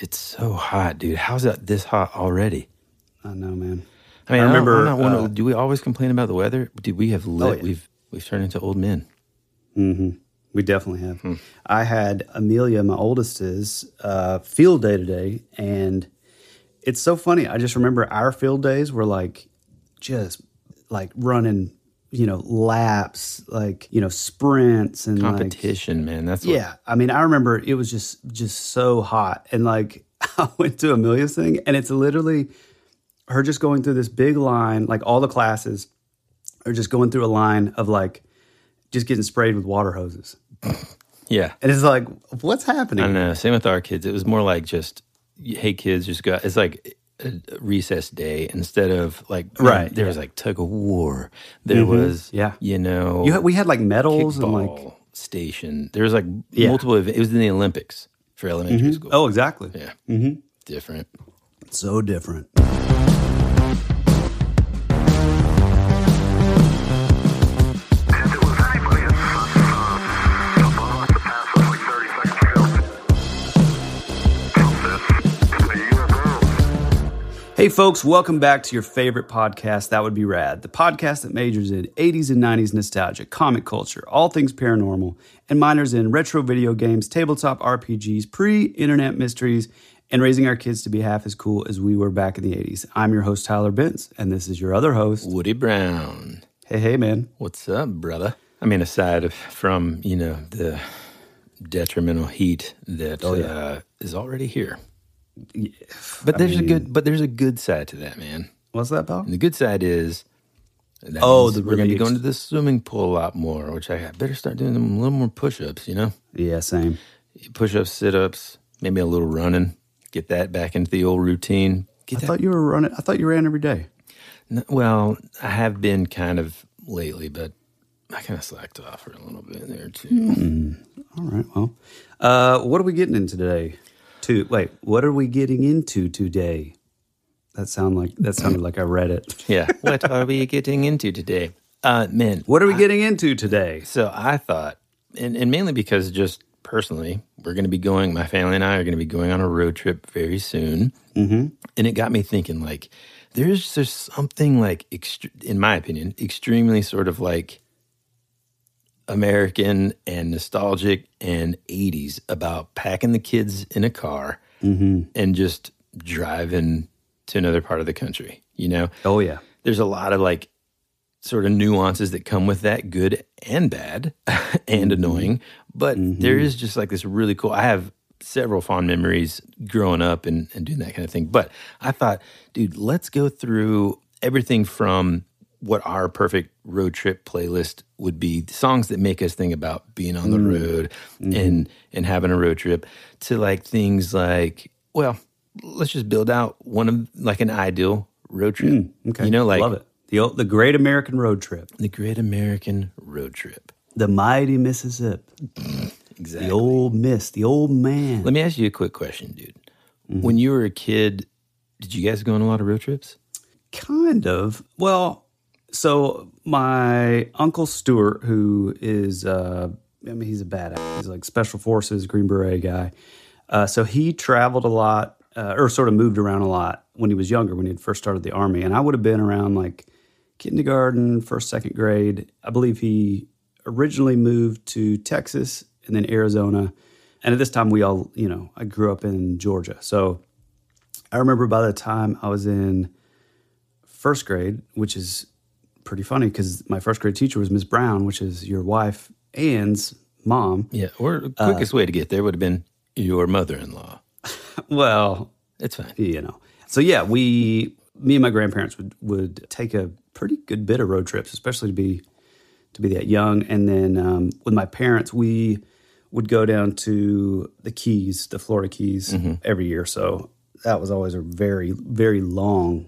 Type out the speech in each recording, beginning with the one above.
It's so hot, dude. How's that this hot already? I know, man. I mean, I I remember. remember, I'm not one uh, of- do we always complain about the weather? Dude, we have lit. Oh, yeah. We've we've turned into old men. hmm We definitely have. Hmm. I had Amelia, my oldest, is uh, field day today, and it's so funny. I just remember our field days were like just like running, you know, laps, like you know, sprints and like- Competition, man. That's what, yeah, I mean, I remember it was just just so hot, and like I went to Amelia's thing, and it's literally her just going through this big line, like all the classes are just going through a line of like just getting sprayed with water hoses, yeah. and it's like, what's happening? I don't know. Same with our kids. It was more like just, hey, kids, just go. It's like recess day instead of like um, Right, There was like tug of war. There mm-hmm, was yeah. You know, You had, we had like medals and like, station. There was like Yeah. multiple. It was in the Olympics for elementary mm-hmm. school. oh, exactly, yeah. Mm-hmm. Different. so different. Hey, folks, welcome back to your favorite podcast, That Would Be Rad, the podcast that majors in 80s and 90s nostalgia, comic culture, all things paranormal, and minors in retro video games, tabletop RPGs, pre internet mysteries, and raising our kids to be half as cool as we were back in the 80s. I'm your host, Tyler Bentz, and this is your other host. Woody Brown. Hey, hey, man. What's up, brother? I mean, aside of, from you know the detrimental heat that Oh, yeah. uh, is already here, but there's a good but there's a good side to that, man. What's that? And the good side is, Oh, the we're going to be going to the swimming pool a lot more, which I better start doing a little more push-ups. You know, Yeah, same. push-ups, sit-ups, maybe a little running. Get that back into the old routine. I that thought you were running, I thought you ran every day. N- Well, I have been kind of lately, but I kind of slacked off for a little bit there too. All right, well, uh, what are we getting into today? To wait, what are we getting into today? That sound like that sounded like I read it. Yeah. What are we getting into today? Uh, man, What are we getting into today? so I thought, and, and mainly because just personally, we're going to be going, my family and I are going to be going on a road trip very soon. Mm-hmm. And it got me thinking, like, there's just something like, ext- in my opinion, extremely sort of like American and nostalgic and 80s about packing the kids in a car mm-hmm. and just driving to another part of the country. You know, Oh yeah, there's a lot of like sort of nuances that come with that, good and bad and mm-hmm. annoying. But mm-hmm. there is just like this really cool. I have several fond memories growing up and, and doing that kind of thing. But I thought, dude, let's go through everything from what our perfect road trip playlist would be songs that make us think about being on the mm-hmm. road mm-hmm. and and having a road trip to like things like well let's just build out one of like an ideal road trip. Mm, okay. you know like Love it. The, the Great American Road Trip, the great american road trip. The mighty Mississippi, exactly. The old miss, the old man. let me ask you a quick question dude. Mm-hmm. When you were a kid did you guys go on a lot of road trips? Kind of. Well, so my uncle Stuart, who is, uh, I mean, he's a badass. He's like special forces, Green Beret guy. Uh, so he traveled a lot, uh, or sort of moved around a lot when he was younger, when he had first started the army. And I would have been around like kindergarten, first, second grade. I believe he originally moved to Texas and then Arizona. And at this time, we all, you know, I grew up in Georgia. So I remember by the time I was in first grade, which is pretty funny because my first grade teacher was Miss Brown, which is your wife Anne's mom. yeah or the quickest way to get there would have been your mother-in-law Well, it's fine you know. So yeah, we, me and my grandparents would would take a pretty good bit of road trips, especially to be to be that young. And then um, with my parents, we would go down to the Keys, the Florida Keys, every year. So that was always a very very long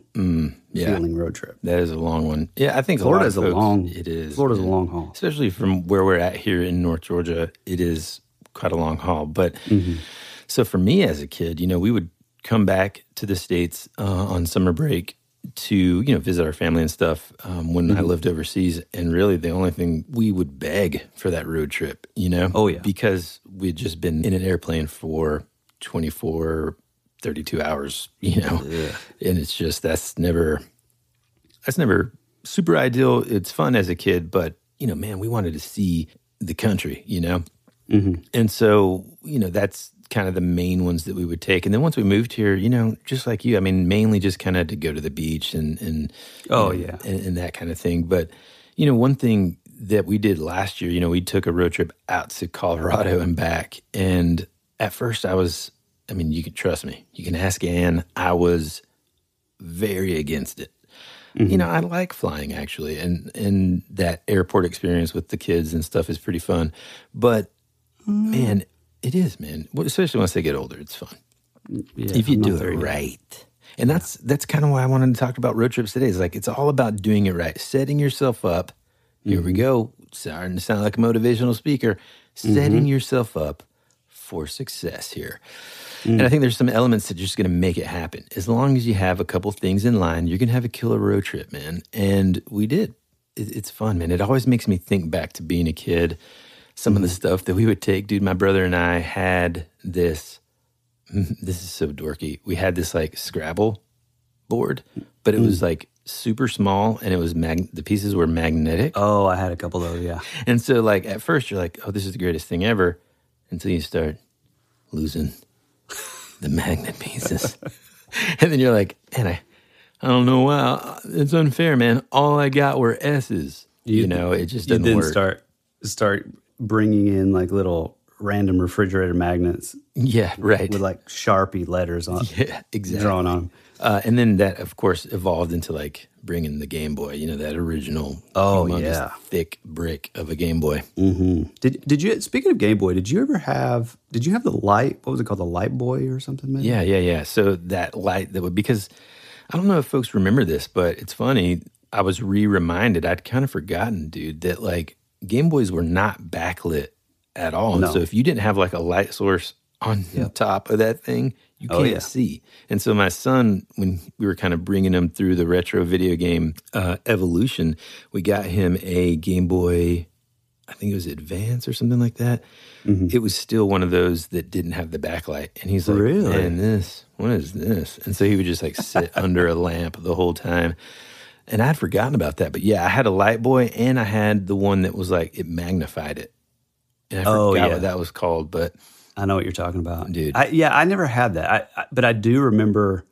yeah. feeling road trip. That is a long one. Yeah, I think Florida a is lot a of folks- long. It is. Florida's a long haul. especially from where we're at here in North Georgia. It is quite a long haul. But Mm-hmm. so for me as a kid, you know, we would come back to the states uh, on summer break to you know visit our family and stuff um, when Mm-hmm. I lived overseas. And really, the only thing we would beg for that road trip, you know, Oh, yeah. because we'd just been in an airplane for 24 32 hours you know and it's just that's never that's never super ideal. It's fun as a kid, but you know, man, we wanted to see the country, you know, mm-hmm. and so you know that's kind of the main ones that we would take. And then once we moved here, you know, just like you, I mean, mainly just kind of to go to the beach and and you Oh, know, yeah. and, and that kind of thing. But you know, one thing that we did last year, you know, we took a road trip out to Colorado and back, and at first I was, I mean, you can trust me, you can ask Ann, I was very against it. You know, mm-hmm. I like flying actually, and and that airport experience with the kids and stuff is pretty fun. But mm. man, it is man, especially once they get older, it's fun Yeah, if you I'm do it yet. right. And that's that's kind of why I wanted to talk about road trips today. Is like it's all about doing it right, setting yourself up. Here we mm-hmm. go, starting to sound like a motivational speaker. Setting mm-hmm. yourself up for success here. Mm. And I think there's some elements that are just going to make it happen. As long as you have a couple things in line, you're going to have a killer road trip, man. And we did. It, it's fun, man. It always makes me think back to being a kid. Some of the mm. stuff that we would take, dude. My brother and I had this this is so dorky. We had this like Scrabble board, but it mm. was like super small and it was mag- the pieces were magnetic. Oh, I had a couple of those. Yeah. And so like at first you're like, "Oh, this is the greatest thing ever." Until you start losing the magnet pieces. and then you're like, "Man, I I don't know why. It's unfair, man. All I got were S's." You, know, it just You doesn't then work. start start bringing in like little random refrigerator magnets yeah, right. with like sharpie letters on yeah, exactly. drawn on them. Uh, and then that, of course, evolved into like bringing the Game Boy. You know that original, Oh, yeah. thick brick of a Game Boy. Did did you speaking of Game Boy? Did you ever have? Did you have the light? What was it called? The Light Boy or something? Maybe? Yeah, yeah, yeah. So that light that would because I don't know if folks remember this, but it's funny. I was re-reminded. I'd kind of forgotten, dude, that like Game Boys were not backlit at all. And so if you didn't have like a light source on top of that thing, you Oh, can't yeah. see. And so my son, when we were kind of bringing him through the retro video game uh, evolution, we got him a Game Boy. I think it was Advance or something like that. It was still one of those that didn't have the backlight, and he's like, Really? "Man, this what is this?" And so he would just like sit under a lamp the whole time. And I'd forgotten about that, but yeah, I had a light boy, and I had the one that was like it magnified it. And I Oh, forgot yeah. what that was called, but I know what you're talking about, Dude. I, yeah, I never had that, I, I, but I do remember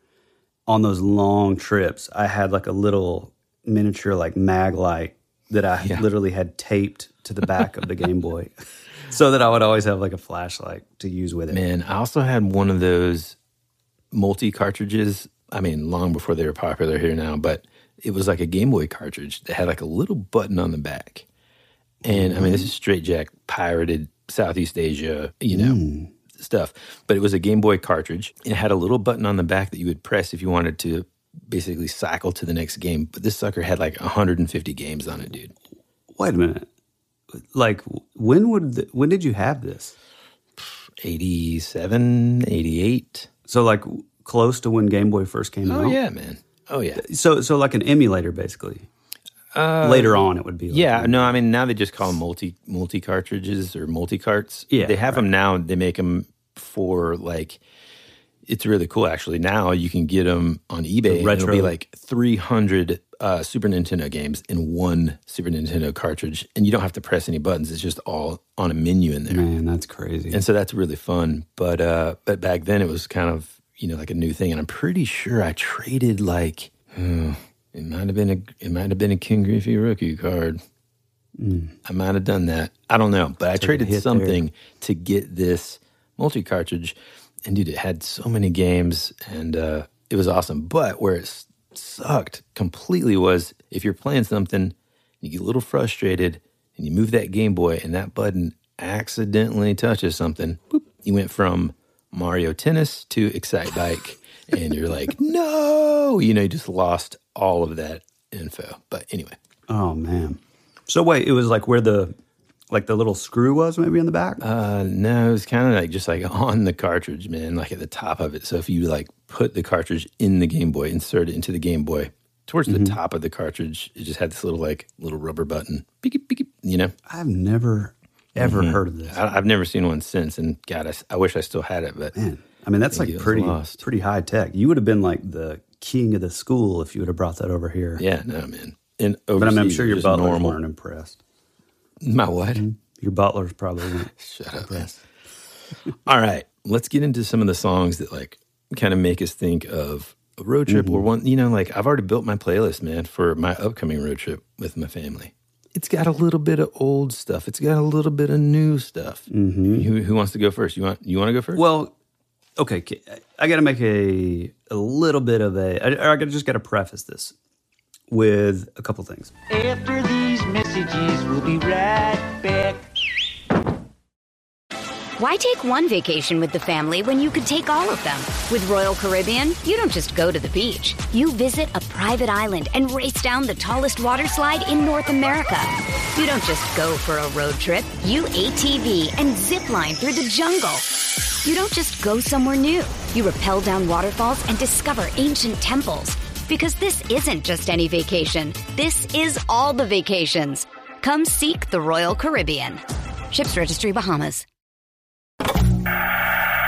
on those long trips, I had like a little miniature like mag light that I Yeah. literally had taped to the back of the Game Boy. so that I would always have like a flashlight to use with it. Man, I also had one of those multi cartridges. I mean, long before they were popular here now, but it was like a Game Boy cartridge that had like a little button on the back. And I mean, this is mm-hmm. straight jack pirated Southeast Asia, you know, stuff. But it was a Game Boy cartridge. It had a little button on the back that you would press if you wanted to basically cycle to the next game. But this sucker had like 150 games on it, dude. Wait a minute. Like when would the, when did you have this? 87, 88. So like close to when Game Boy first came oh, out. Oh, yeah, man. Oh, yeah. So so like an emulator basically. Later on, it would be. Like Yeah, no, I mean now they just call them multi multi cartridges or multi carts. Yeah, they have them now. They make them for like. It's really cool, actually. Now you can get them on eBay. and It'll be like three hundred uh, Super Nintendo games in one Super Nintendo cartridge, and you don't have to press any buttons. It's just all on a menu in there, Man, that's crazy. and so that's really fun. But uh, but back then it was kind of you know like a new thing, and I'm pretty sure I traded like. hmm, it might have been a it might have been a Ken Griffey rookie card. I might have done that. I don't know, but I Took traded hit there. something to get this multi cartridge, and dude, it had so many games, and uh, it was awesome. But where it sucked completely was if you're playing something, you get a little frustrated, and you move that Game Boy, and that button accidentally touches something. Boop, you went from Mario Tennis to Excitebike, and you're like, no, you know, you just lost all of that info. But anyway. oh man. So wait, it was like where the like the little screw was maybe in the back. Uh, no, it was kind of like just like on the cartridge, man, like at the top of it. So if you like put the cartridge in the Game Boy, insert it into the Game Boy, towards the top of the cartridge, it just had this little like little rubber button, beep, beep, you know. I've never ever heard of this. I, I've never seen one since, and God, I wish I still had it, but Man, I mean that's like pretty pretty high tech. You would have been like the king of the school if you would have brought that over here. yeah, no, man. And But I mean, I'm sure your butlers normal. weren't impressed. My what? Your butlers probably weren't. Shut up, man. All right, let's get into some of the songs that like kind of make us think of a road trip Mm-hmm. or one. You know, like I've already built my playlist, man, for my upcoming road trip with my family. It's got a little bit of old stuff. It's got a little bit of new stuff. Mm-hmm. Who, who wants to go first? You want you want to go first? Well, okay, I got to make a a little bit of a. I, I gotta- just got to preface this with a couple things. After these messages, we'll be right back. Why take one vacation with the family when you could take all of them? With Royal Caribbean, you don't just go to the beach. You visit a private island and race down the tallest water slide in North America. You don't just go for a road trip. You ATV and zip line through the jungle. You don't just go somewhere new. You rappel down waterfalls and discover ancient temples. Because this isn't just any vacation. This is all the vacations. Come seek the Royal Caribbean. Ships Registry Bahamas.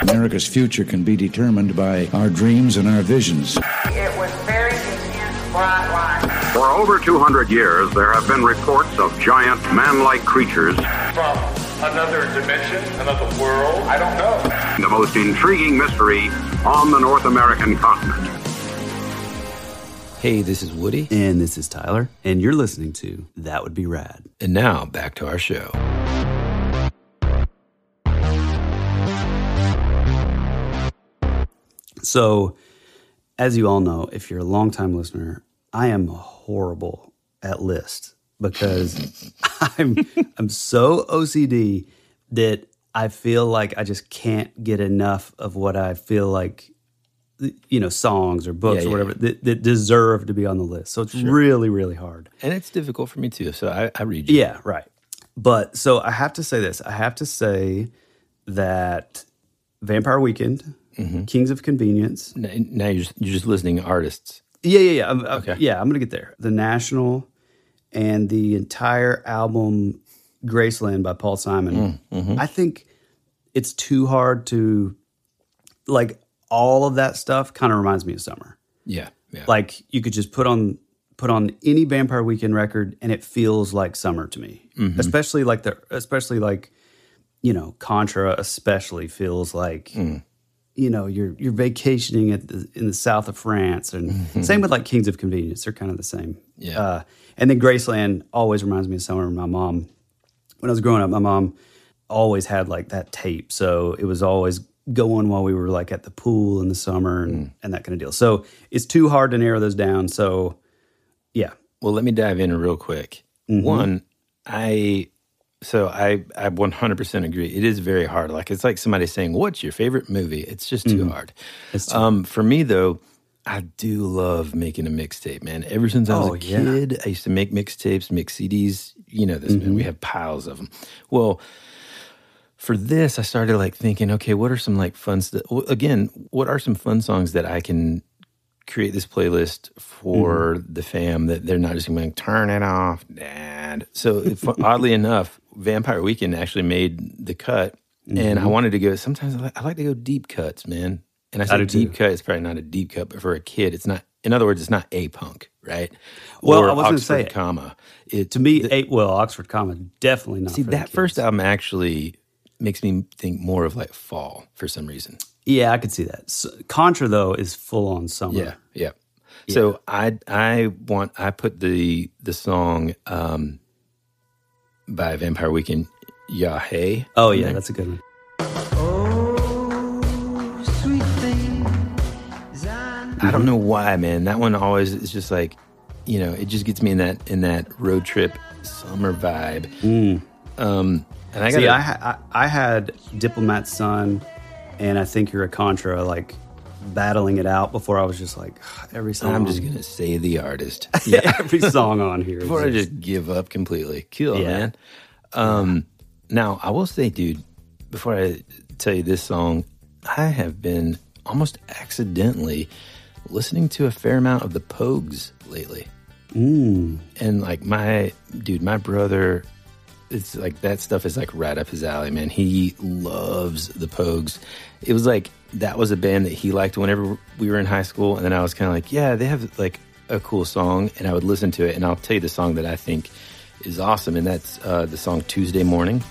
America's future can be determined by our dreams and our visions. It was very intense, bright light. For over 200 years, there have been reports of giant man-like creatures. from another dimension, another world. I don't know. The most intriguing mystery on the North American continent. hey, this is Woody, And this is Tyler, and you're listening to That Would Be Rad. and now back to our show. So, as you all know, if you're a longtime listener, I am horrible at lists because I'm I'm so OCD that I feel like I just can't get enough of what I feel like you know songs or books Yeah, or yeah, whatever that, that deserve to be on the list. So it's really really hard. And it's difficult for me too, so I, I read you. Yeah, right. But so I have to say this. I have to say that Vampire Weekend, Mm-hmm. Kings of Convenience. Now you're just, you're just listening artists. Yeah, yeah, yeah. I'm- Okay. yeah, I'm gonna get there. The National and the entire album Graceland by Paul Simon. Mm, mm-hmm. I think it's too hard to like all of that stuff. Kind of reminds me of summer. Yeah, yeah. Like you could just put on put on any Vampire Weekend record and it feels like summer to me. Mm-hmm. Especially like the especially like you know Contra especially feels like Mm. you know you're you're vacationing at the, in the south of France and same with like Kings of Convenience they're kind of the same. Yeah. Uh, and then Graceland always reminds me of summer. My mom when I was growing up, my mom always had like that tape. So it was always going while we were like at the pool in the summer and, mm. and that kind of deal. So it's too hard to narrow those down. So yeah. Well, let me dive in real quick. Mm-hmm. One, I so I I 100% agree. It is very hard. Like it's like somebody saying, "What's your favorite movie?" It's just too mm-hmm. hard. It's too- um, for me though, I do love making a mixtape, man. Ever since I was Oh, a yeah. kid, I used to make mixtapes, mix CDs. You know this, man. We mm-hmm. have piles of them. Well, for this, I started like thinking, okay, what are some like fun stuff? Again, what are some fun songs that I can create this playlist for mm-hmm. the fam that they're not just going to turn it off, dad. So if, oddly enough, Vampire Weekend actually made the cut, and I mm-hmm. wanted to go. Sometimes I like, I like to go deep cuts, man. And I said deep too. cut. It's probably not a deep cut, but for a kid, it's not. In other words, it's not a punk, right? Well, Or I was gonna Oxford say- comma. It To me, eight, well, Oxford Comma, definitely not. see that first album actually makes me think more of like fall for some reason. Yeah, I could see that. S Contra, though, is full on summer. Yeah, yeah. So I I want I put the the song um by Vampire Weekend Ya Hey. Oh, yeah, that's a good one. I don't know why, man. That one always is just like, you know, it just gets me in that in that road trip summer vibe. Um, and I got See, I, ha- I I had Diplomat Son, and I think you're a Contra, like battling it out before I was just like every song. I'm just gonna say the artist. Yeah, every song on here before I just- just give up completely. Cool, Yeah. man. Um, now I will say, dude, before I tell you this song, I have been almost accidentally listening to a fair amount of the Pogues lately. Mm. And like my dude, my brother, it's like that stuff is like right up his alley, man. He loves the Pogues. It was like that was a band that he liked whenever we were in high school, and then I was kind of like, yeah, they have like a cool song, and I would listen to it, and I'll tell you the song that I think is awesome, and that's uh, the song Tuesday Morning.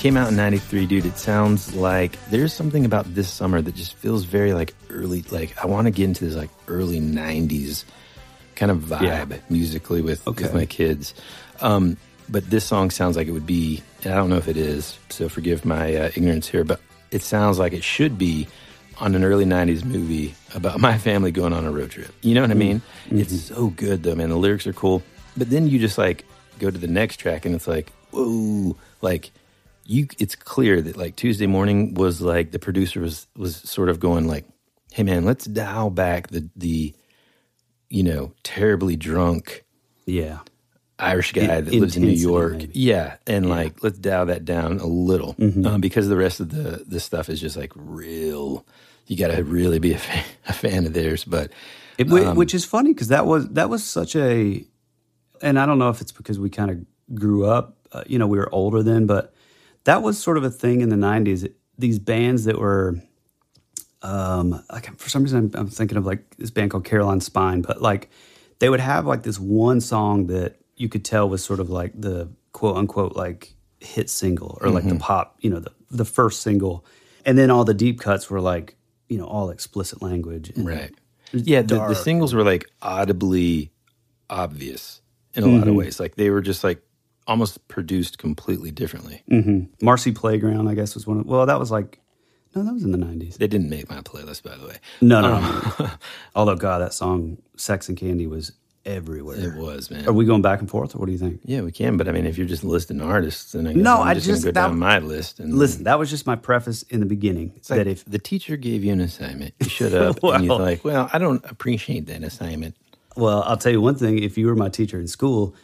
Came out in '93, dude. It sounds like there's something about this summer that just feels very like early. Like I want to get into this like early '90s kind of vibe Yeah. musically with, with my kids. Um, but this song sounds like it would be, and I don't know if it is, so forgive my uh, ignorance here, but it sounds like it should be on an early 90s movie about my family going on a road trip. You know what I mean? It's so good though, man. The lyrics are cool. But then you just like go to the next track and it's like, whoa, like you it's clear that like Tuesday morning was like the producer was was sort of going like, "Hey man, let's dial back the the you know, terribly drunk yeah. Irish guy In- that lives in New York. maybe. Yeah, and like let's dial that down a little Mm-hmm. um, because the rest of the the stuff is just like real. You got to really be a fan, a fan of theirs, but It, Um, which is funny because that was that was such a, and I don't know if it's because we kind of grew up, uh, you know, we were older then, but that was sort of a thing in the '90s. These bands that were, um, like for some reason I'm, I'm thinking of like this band called Caroline Spine, but like they would have like this one song that you could tell was sort of like the quote unquote like hit single or like the pop, you know, the the first single, and then all the deep cuts were like you know all explicit language, and right, yeah. The, the singles were like audibly obvious in a lot Mm-hmm. of ways. Like they were just like almost produced completely differently. Mm-hmm. Marcy Playground, I guess, was one of. Well, that was like, no, that was in the nineties. They didn't make my playlist, by the way. No, no, no. Um, Although, God, that song "Sex and Candy" was everywhere. It was, man. Are we going back and forth, or what do you think? Yeah, we can, but I mean, if you're just listing artists, then I No, I'm I just, gonna go that- down my list. And Listen, that was just my preface in the beginning. it's like that if the teacher gave you an assignment, you shut up, and you're like, "Well, I don't appreciate that assignment." Well, I'll tell you one thing. If you were my teacher in school,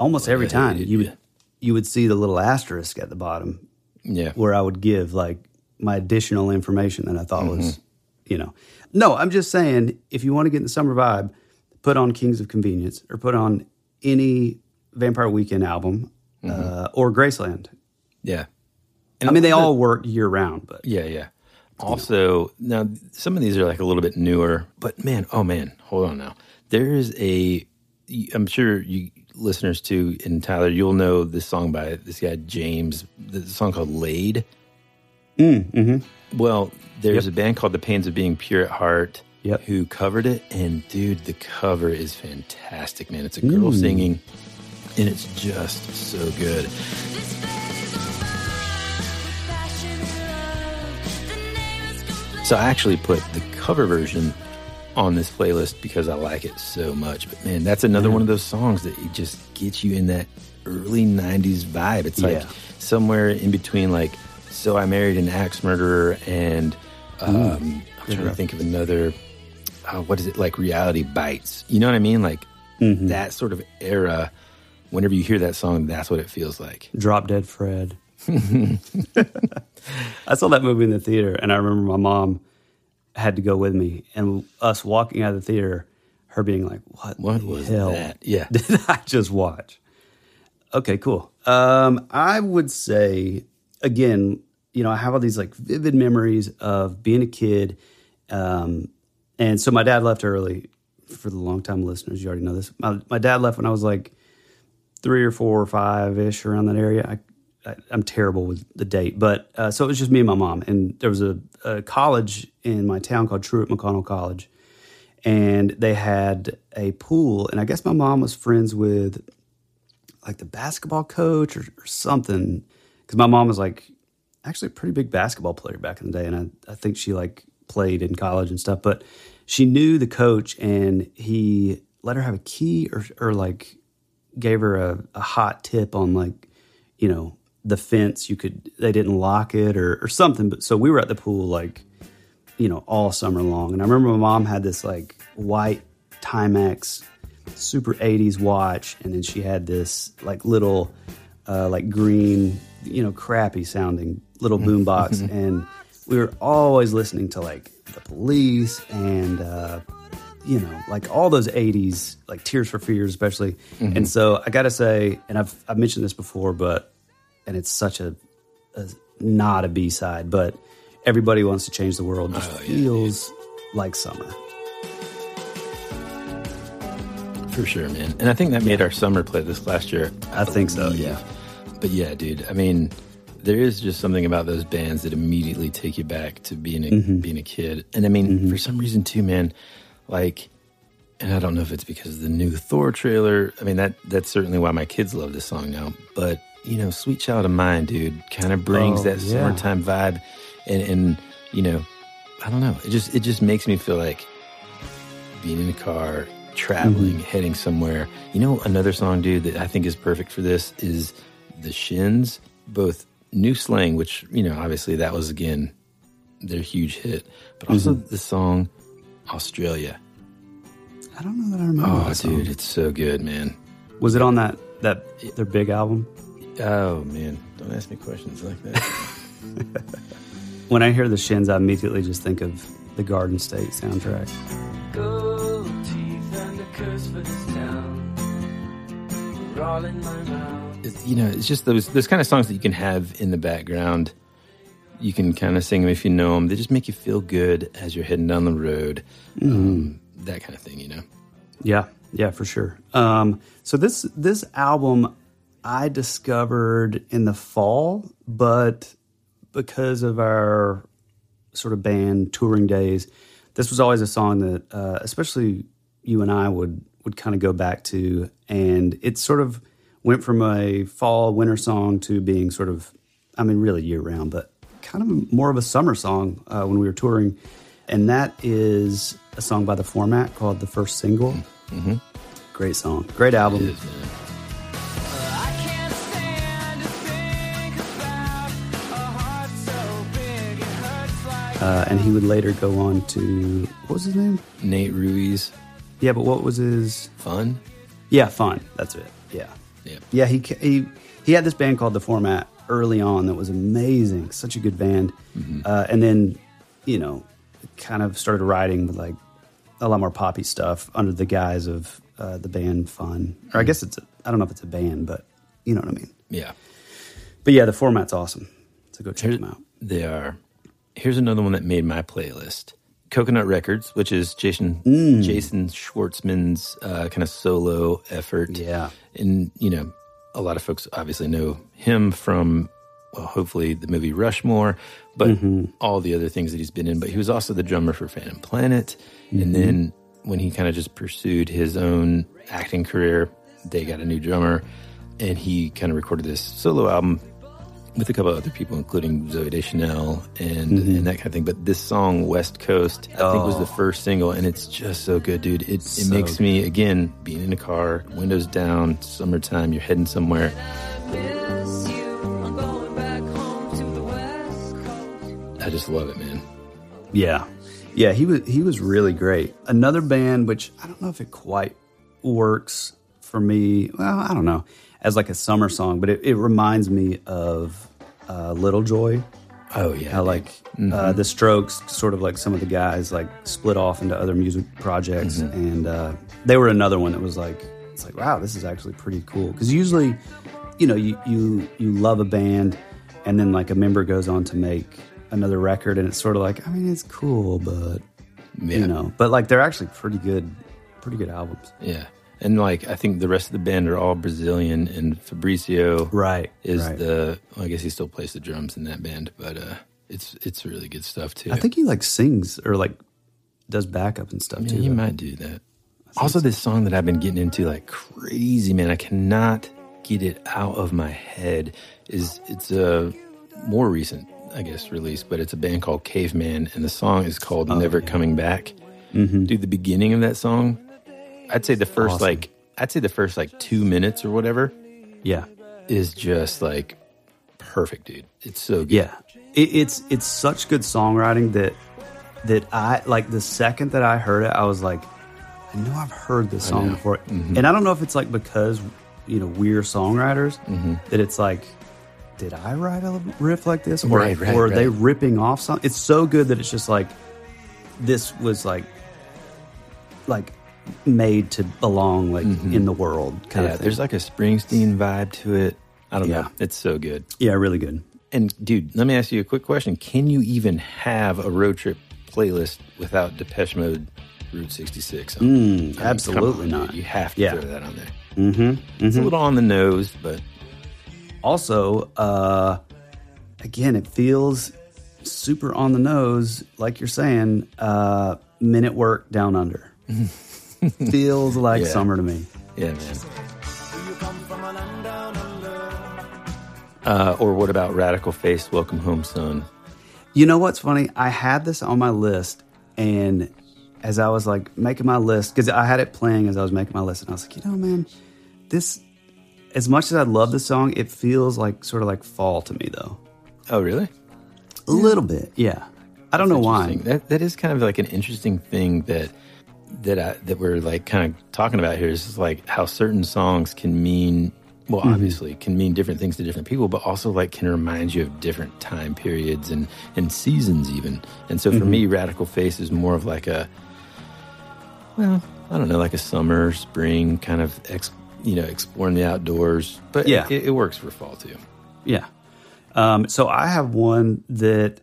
almost every time you you. would you would see the little asterisk at the bottom Yeah, where I would give like my additional information that I thought was, Mm-hmm. you know. No, I'm just saying if you want to get in the summer vibe, put on Kings of Convenience or put on any Vampire Weekend album Mm-hmm. uh, or Graceland. yeah. And I mean, they all work year round, but Yeah, yeah. Also, now some of these are like a little bit newer, but man, oh man, hold on now. There is a, I'm sure you listeners too, and Tyler, you'll know this song by this guy James. The song called "Laid." Mm, mm-hmm. Well, there's a band called The Pains of Being Pure at Heart Yep. who covered it, and dude, the cover is fantastic, man. It's a girl mm. singing. and it's just so good. So I actually put the cover version on this playlist because I like it so much. But man, that's another one of those songs that it just gets you in that early '90s vibe. It's like Yeah. somewhere in between, like "So I Married an Axe Murderer" and um, I'm trying to think of another. Uh, what is it like? Reality bites. You know what I mean? Like Mm-hmm. that sort of era. Whenever you hear that song, that's what it feels like. Drop Dead Fred. I saw that movie in the theater, and I remember my mom had to go with me, and us walking out of the theater, her being like, "What, What the was hell that? Yeah. did I just watch?" Okay, cool. Um, I would say again, you know, I have all these like vivid memories of being a kid, um, and so my dad left early. For the long time listeners, you already know this. My, my dad left when I was like three or four or five ish around that area. I, I, I'm terrible with the date, but uh, so it was just me and my mom. And there was a, a college in my town called Truett McConnell College, and they had a pool. And I guess my mom was friends with like the basketball coach or, or something, because my mom was like actually a pretty big basketball player back in the day, and I, I think she like played in college and stuff. But she knew the coach, and he let her have a key or or like gave her a, a hot tip on like you know the fence you could they didn't lock it or, or something but so we were at the pool like you know all summer long. And i remember my mom had this like white timex super 80s watch and then she had this like little uh, like green you know crappy sounding little boombox and we were always listening to like the police and uh, you know, like all those '80s, like Tears for Fears, especially. And so I got to say, and I've I've mentioned this before, but and it's such a, a not a B side, but everybody wants to change the world. Just feels like summer. For sure, man. And I think that made our summer playlist last year. I think so, yeah. But yeah, dude. I mean, there is just something about those bands that immediately take you back to being a Mm-hmm. being a kid. And I mean, for some reason too, man. Like, and I don't know if it's because of the new Thor trailer. I mean, that that's certainly why my kids love this song now. But you know, "Sweet Child of Mine," dude, kind of brings Oh, that yeah. summertime vibe. And and you know, I don't know. It just it just makes me feel like being in a car, traveling, Mm-hmm. heading somewhere. You know, another song, dude, that I think is perfect for this is the Shins, both New Slang, which, you know, obviously that was again their huge hit, but also Mm-hmm. the song Australia. I don't know that I remember. Oh, dude, it's so good, man. was it on that that their big album? Oh, man. Don't ask me questions like that. When I hear the Shins, I immediately just think of the Garden State soundtrack. Gold teeth and a curse for this town. We're all in my mouth. It's- you know, it's just those those kind of songs that you can have in the background. You can kind of sing them if you know them. They just make you feel good as you're heading down the road. Um, that kind of thing, you know. Yeah, yeah, for sure. Um, so this this album I discovered in the fall, but because of our sort of band touring days, this was always a song that, uh, especially you and I would would kind of go back to, and it sort of went from a fall winter song to being sort of, I mean, really year round, but kind of more of a summer song uh, when we were touring, and that is a song by the Format called "The First Single." Mm-hmm. Great song, great album. Uh, and he would later go on to what was his name? Nate Ruess, Yeah, but what was his? fun. Yeah, fun. That's it. Yeah, Yeah. yeah. He he he had this band called The Format early on that was amazing. Such a good band. Uh, and then you know, kind of started writing with like a lot more poppy stuff under the guise of uh, the band Fun. Or I guess it's a, I don't know if it's a band, but you know what I mean. Yeah. But yeah, the format's awesome. So go check them out. They are. Here's another one that made my playlist. Coconut Records, which is Jason Mm. Jason Schwartzman's uh, kind of solo effort. Yeah. and you know, a lot of folks obviously know him from, well, hopefully the movie Rushmore, but Mm-hmm. all the other things that he's been in. But he was also the drummer for Phantom Planet, Mm-hmm. and then when he kind of just pursued his own acting career, they got a new drummer, and he kind of recorded this solo album with a couple other people, including Zooey Deschanel and Mm-hmm. and that kind of thing. But this song, West Coast, I think was the Oh. first single, and it's just so good, dude. It it So makes me again being in a car, windows down, summertime, you're heading somewhere. I just love it, man. Yeah, yeah, he was he was really great. Another band, which I don't know if it quite works for me. Well, I don't know, as like a summer song, but it, it reminds me of uh, Little Joy. Oh yeah, How like uh, the Strokes, sort of like some of the guys like split off into other music projects, and uh, they were another one that was like, it's like wow, this is actually pretty cool. Because usually, you know, you you you love a band, and then like a member goes on to make another record, and it's sort of like, I mean, it's cool, but Yeah. you know, but like they're actually pretty good, pretty good albums. Yeah. And like I think the rest of the band are all Brazilian and Fabrizio Right, is right. the well, I guess he still plays the drums in that band, but uh it's it's really good stuff too. I think he like sings or like does backup and stuff Yeah, too. he though. might do that. Also this song that I've been getting into like crazy, man. I cannot get it out of my head is it's a more recent, I guess, release, but it's a band called Caveman and the song is called Oh, Never Coming Back. Dude, the beginning of that song, I'd say the first Awesome. like I'd say the first like two minutes or whatever Yeah, is just like perfect, dude. It's so good. Yeah, it, it's it's such good songwriting that that I like the second that I heard it, I was like, I know I've heard this song before, Mm-hmm. and I don't know if it's like because you know we're songwriters Mm-hmm. that it's like. Did I write a riff like this, or, Right, right, or are they ripping off something? It's so good that it's just like this was like like made to belong like in the world kind Mm-hmm. Yeah, of thing. there's like a Springsteen vibe to it. I don't Yeah. know. It's so good. yeah, really good. And dude, let me ask you a quick question. Can you even have a road trip playlist without Depeche Mode Route 66? on? I mean, absolutely on, not. dude. You have to Yeah. throw that on there. Mm-hmm. It's a little on the nose, but Also, uh, again, it feels super on the nose, like you're saying. Uh, Men at Work down under feels like Yeah. summer to me. yeah, man. Uh, or what about Radical Face, Welcome Home Son? You know what's funny? I had this on my list, and as I was like making my list, because I had it playing as I was making my list, and I was like, you know, man, this. As much as I love the song, it feels like sort of like fall to me, though. Oh, really? A little bit, yeah. I don't know why. That that is kind of like an interesting thing that that I, that we're like kind of talking about here is like how certain songs can mean well Mm-hmm. obviously can mean different things to different people but also like can remind you of different time periods and and seasons even and so for Mm-hmm. me radical face is more of like a well i don't know like a summer spring kind of ex, you know exploring the outdoors but Yeah. it, it works for fall too Yeah. Um, so I have one that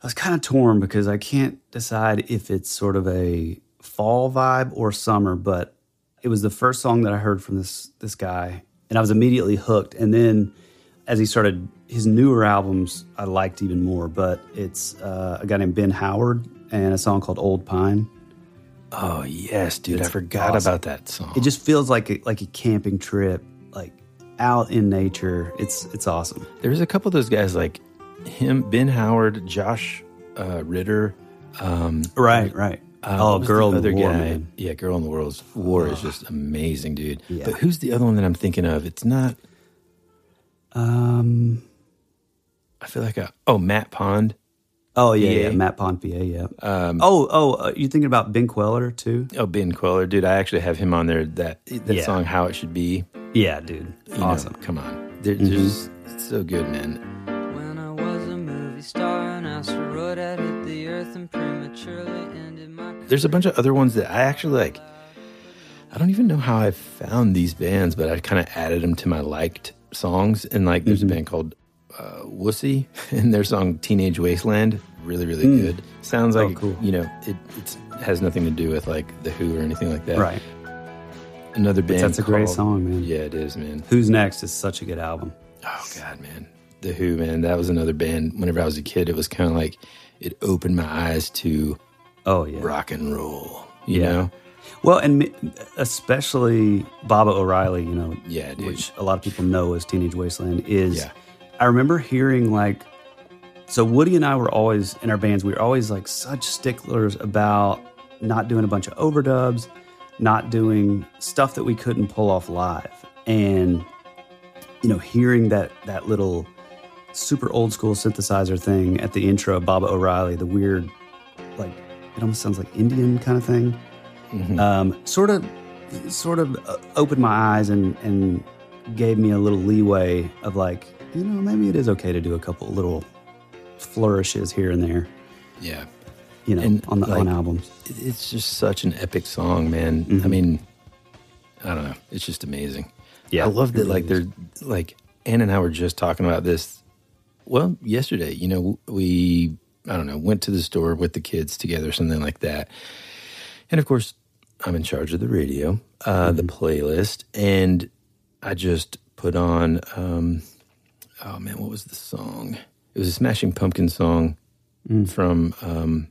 I was kind of torn because I can't decide if it's sort of a fall vibe or summer, but it was the first song that I heard from this this guy, and I was immediately hooked. And then as he started his newer albums, I liked even more. But it's uh, a guy named Ben Howard and a song called Old Pine. oh yes dude i forgot awesome. about that song It just feels like a, like a camping trip, like out in nature. It's it's awesome. There's a couple of those guys like him, Ben Howard, Josh uh, Ritter. Um, Right, right. Uh, oh, girl the in the other war, guy? man. Yeah, Girl in the World's War is just amazing, dude. Yeah. But who's the other one that I'm thinking of? It's not. Um. I feel like a oh Matt Pond. Oh yeah, yeah, Matt Pond, PA, yeah. oh, oh, uh, you thinking about Ben Kweller too? Oh Ben Kweller, dude. I actually have him on there. That that Yeah. song, How It Should Be. Yeah, dude, You know, awesome. come on, They're Mm-hmm. just it's so good, man. When I was a movie star, an asteroid had hit the earth and prematurely ended my There's a bunch of other ones that I actually like. I don't even know how I found these bands, but I kind of added them to my liked songs. And like, there's a band called uh, Wussy, and their song "Teenage Wasteland" really, really good. Sounds Oh, like cool. you know, it it's, has nothing to do with like the Who or anything like that. Right. Another band. that's a great song, man. Yeah, it is, man. Who's next is such a good album. Oh God, man. The Who, man. That was another band. Whenever I was a kid, it was kind of like it opened my eyes to Oh yeah, rock and roll. You Yeah. know. Well, and especially Baba O'Riley, you know, Yeah, dude. which a lot of people know as Teenage Wasteland is. Yeah. I remember hearing like, so Woody and I were always in our bands. We were always like such sticklers about not doing a bunch of overdubs, not doing stuff that we couldn't pull off live, and you know, hearing that that little super old school synthesizer thing at the intro of Baba O'Riley, the weird, like it almost sounds like Indian kind of thing um, sort of sort of uh, opened my eyes and and gave me a little leeway of like you know maybe it is okay to do a couple little flourishes here and there Yeah. you know And, on the on albums It's just such an epic song, man. Mm-hmm. I mean, I don't know. It's just amazing. Yeah, I love it that. really like, they're like Ann and I were just talking about this. Well, yesterday, you know, we I don't know went to the store with the kids together, something like that. And of course, I'm in charge of the radio, uh, the Mm-hmm. playlist, and I just put on. Um, oh man, what was the song? It was a Smashing Pumpkin song Mm. from um,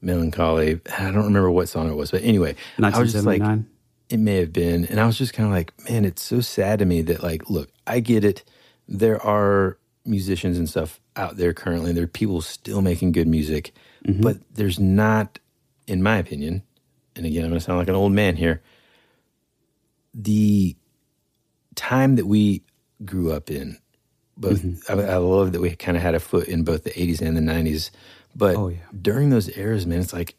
Melancholy. I don't remember what song it was, but anyway, I was just like, 1979 it may have been, and I was just kind of like, man, it's so sad to me that like, look, I get it. There are musicians and stuff out there currently. There are people still making good music, mm-hmm. but there's not, in my opinion, and again, I'm going to sound like an old man here. The time that we grew up in, both mm-hmm. I, I love that we kind of had a foot in both the 80s and the 90s, but Oh, yeah. during those eras, man, it's like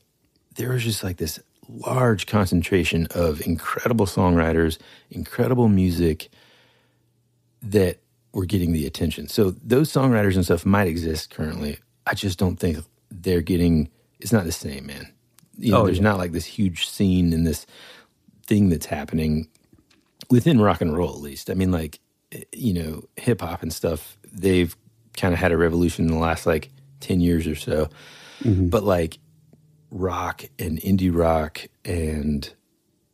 there was just like this large concentration of incredible songwriters, incredible music that were getting the attention. So those songwriters and stuff might exist currently. I just don't think they're getting. It's not the same, man. You know, Oh, there's yeah. not like this huge scene and this thing that's happening within rock and roll, at least. I mean, like eh, you know, hip hop and stuff. They've kind of had a revolution in the last like ten years or so. Mm-hmm. But like rock and indie rock and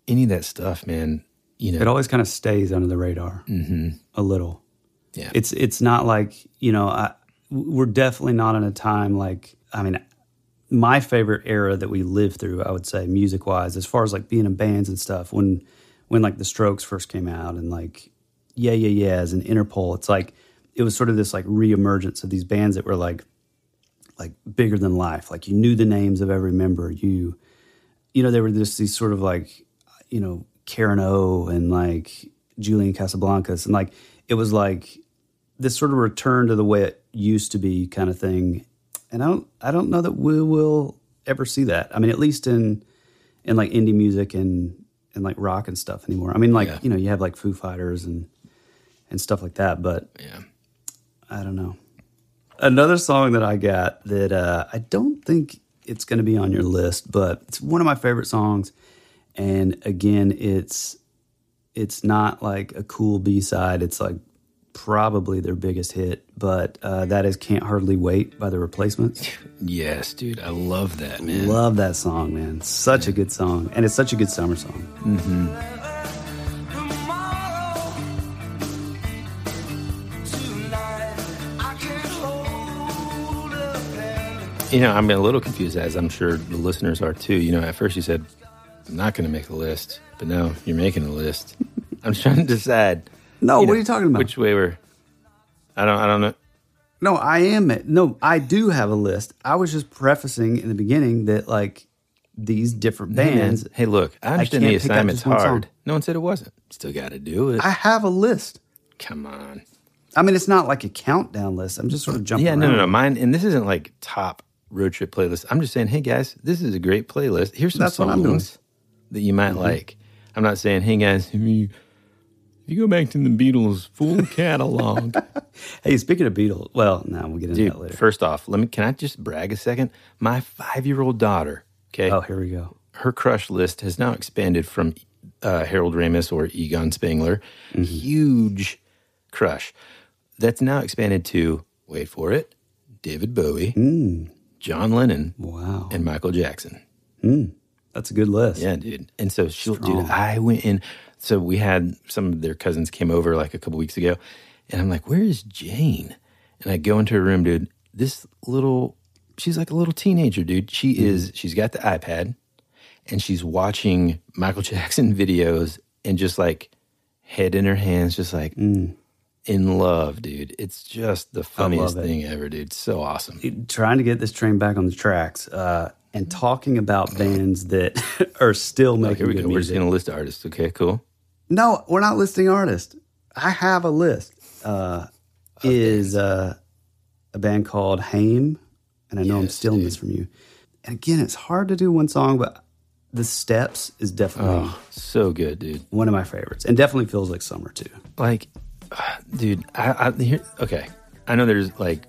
any of that stuff, man. You know, it always kind of stays under the radar a little yeah, it's it's not like you know I, we're definitely not in a time like i mean my favorite era that we lived through i would say music wise as far as like being in bands and stuff when when like the strokes first came out and like yeah yeah yeahs and interpol it's like it was sort of this like reemergence of these bands that were like like bigger than life like you knew the names of every member you you know, there were just these sort of like, you know, Karen O and like Julian Casablancas. And like, it was like this sort of return to the way it used to be kind of thing. And I don't, I don't know that we will ever see that. I mean, at least in, in like indie music and, and like rock and stuff anymore. I mean, like, Yeah. you know, you have like Foo Fighters and, and stuff like that, but yeah. I don't know. Another song that I got that uh, I don't think it's going to be on your list, but it's one of my favorite songs. And again, it's it's not like a cool B side. It's like probably their biggest hit, but uh, that is "Can't Hardly Wait" by the Replacements. Yes, dude, I love that, man. Love that song, man. Such a good song, and it's such a good summer song. You know, I'm a little confused, as I'm sure the listeners are too. You know, at first you said, I'm not going to make a list, but now you're making a list. I'm trying to decide. No, what know, are you talking about? Which way we're. I don't, I don't know. No, I am. No, I do have a list. I was just prefacing in the beginning that like these different bands. Hey, look, I understand can't the assignment's one hard. No one said it wasn't. Still got to do it. I have a list. Come on. I mean, it's not like a countdown list. I'm just sort of jumping. Yeah, no, around. no, no. Mine, and this isn't like top road trip playlist. I'm just saying, hey guys, this is a great playlist. Here's some That's what I'm doing. songs that you might like. I'm not saying, hey guys, if you, if you go back to the Beatles full catalog, Hey, speaking of Beatles, well, no, we'll get into dude. that later. First off, let me. Can I just brag a second? My five year old daughter. Okay. oh, here we go. her crush list has now expanded from uh, Harold Ramis or Egon Spengler. Mm-hmm. Huge crush. That's now expanded to, wait for it, David Bowie, John Lennon, Mm. Wow, and Michael Jackson. That's a good list. Yeah, dude. And so she'll, Strong. dude, I went in. So we had some of their cousins came over like a couple weeks ago, and I'm like, "Where is Jane?" And I go into her room, dude. This little, she's like a little teenager, dude. She Mm-hmm. is. She's got the iPad, and she's watching Michael Jackson videos and just like head in her hands, just like Mm. in love, dude. It's just the funniest thing ever, dude. So awesome. Trying to get this train back on the tracks uh, and talking about bands that are still making here we good go. We're just gonna list artists. Okay, cool. No, we're not listing artists. I have a list. Uh, is uh, a band called Haim, and I know I'm stealing this from you. And again, it's hard to do one song, but the Steps is definitely Oh, so good, dude. one of my favorites, and definitely feels like summer too. Like, dude, I, I here. Okay, I know there's like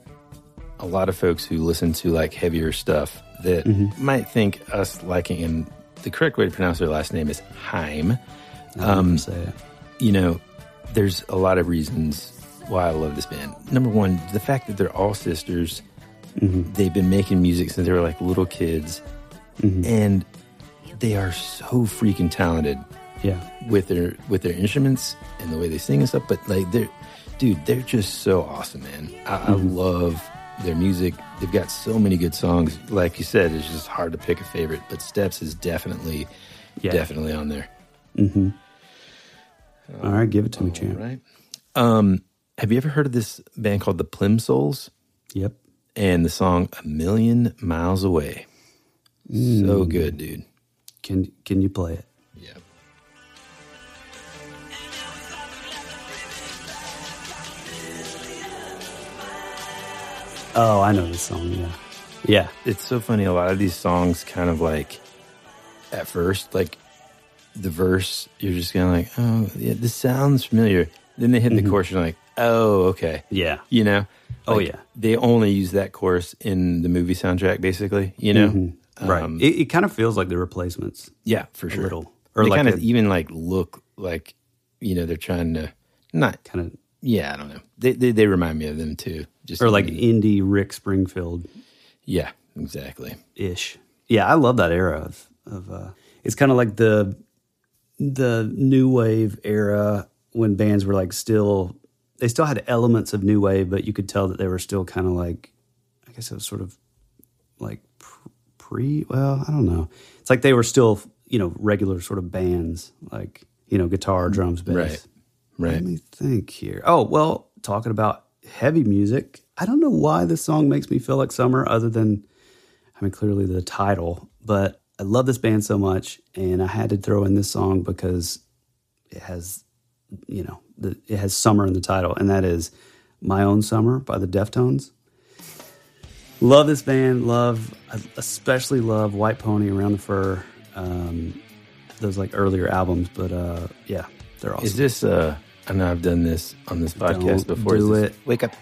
a lot of folks who listen to like heavier stuff that Mm-hmm. might think us liking, and the correct way to pronounce their last name is Haim. Um, say it. you know, there's a lot of reasons why I love this band. Number one, the fact that they're all sisters. Mm-hmm. They've been making music since they were like little kids, Mm-hmm. and they are so freaking talented Yeah, with their with their instruments and the way they sing and stuff. But like they're, dude, they're just so awesome, man. I, I Mm-hmm. love their music. They've got so many good songs. Like you said, it's just hard to pick a favorite. But Steps is definitely, Yeah. definitely on there. all right, give it to me, champ. Right. Um, have you ever heard of this band called the Plimsouls? Yep. And the song "A Million Miles Away." Mm. So good, dude. Can can you play it? Oh, I know this song. Yeah, yeah. It's so funny. A lot of these songs, kind of like, at first, like the verse, you're just kind of like, oh, yeah, this sounds familiar. Then they hit the chorus, you're like, oh, okay. Mm-hmm. Yeah. You know? Oh, yeah. They only use that chorus in the movie soundtrack, basically, you know? Mm-hmm. Right. Um, it, it kind of feels like the replacements. yeah, for sure. little. Or they like kind of even like look like, you know, they're trying to not, Kind of, yeah, I don't know. They, they, they remind me of them too. Just or like in- indie Rick Springfield yeah, exactly. ish. Yeah, I love that era of of. Uh, it's kind of like the the new wave era when bands were like still they still had elements of new wave, but you could tell that they were still kind of like I guess it was sort of like pre. Well, I don't know. It's like they were still you know regular sort of bands like you know guitar, drums, bass. Right. Right. Let me think here. Oh, well, talking about heavy music, I don't know why this song makes me feel like summer other than, I mean, clearly the title, but I love this band so much. And I had to throw in this song because it has, you know, the, it has summer in the title, and that is My Own Summer by the Deftones. Love this band. Love, I especially love White Pony, Around the Fur, um, those like earlier albums. But uh, yeah, they're awesome. Is this uh I know I've done this on this podcast Don't before. Do this- it. Wake up.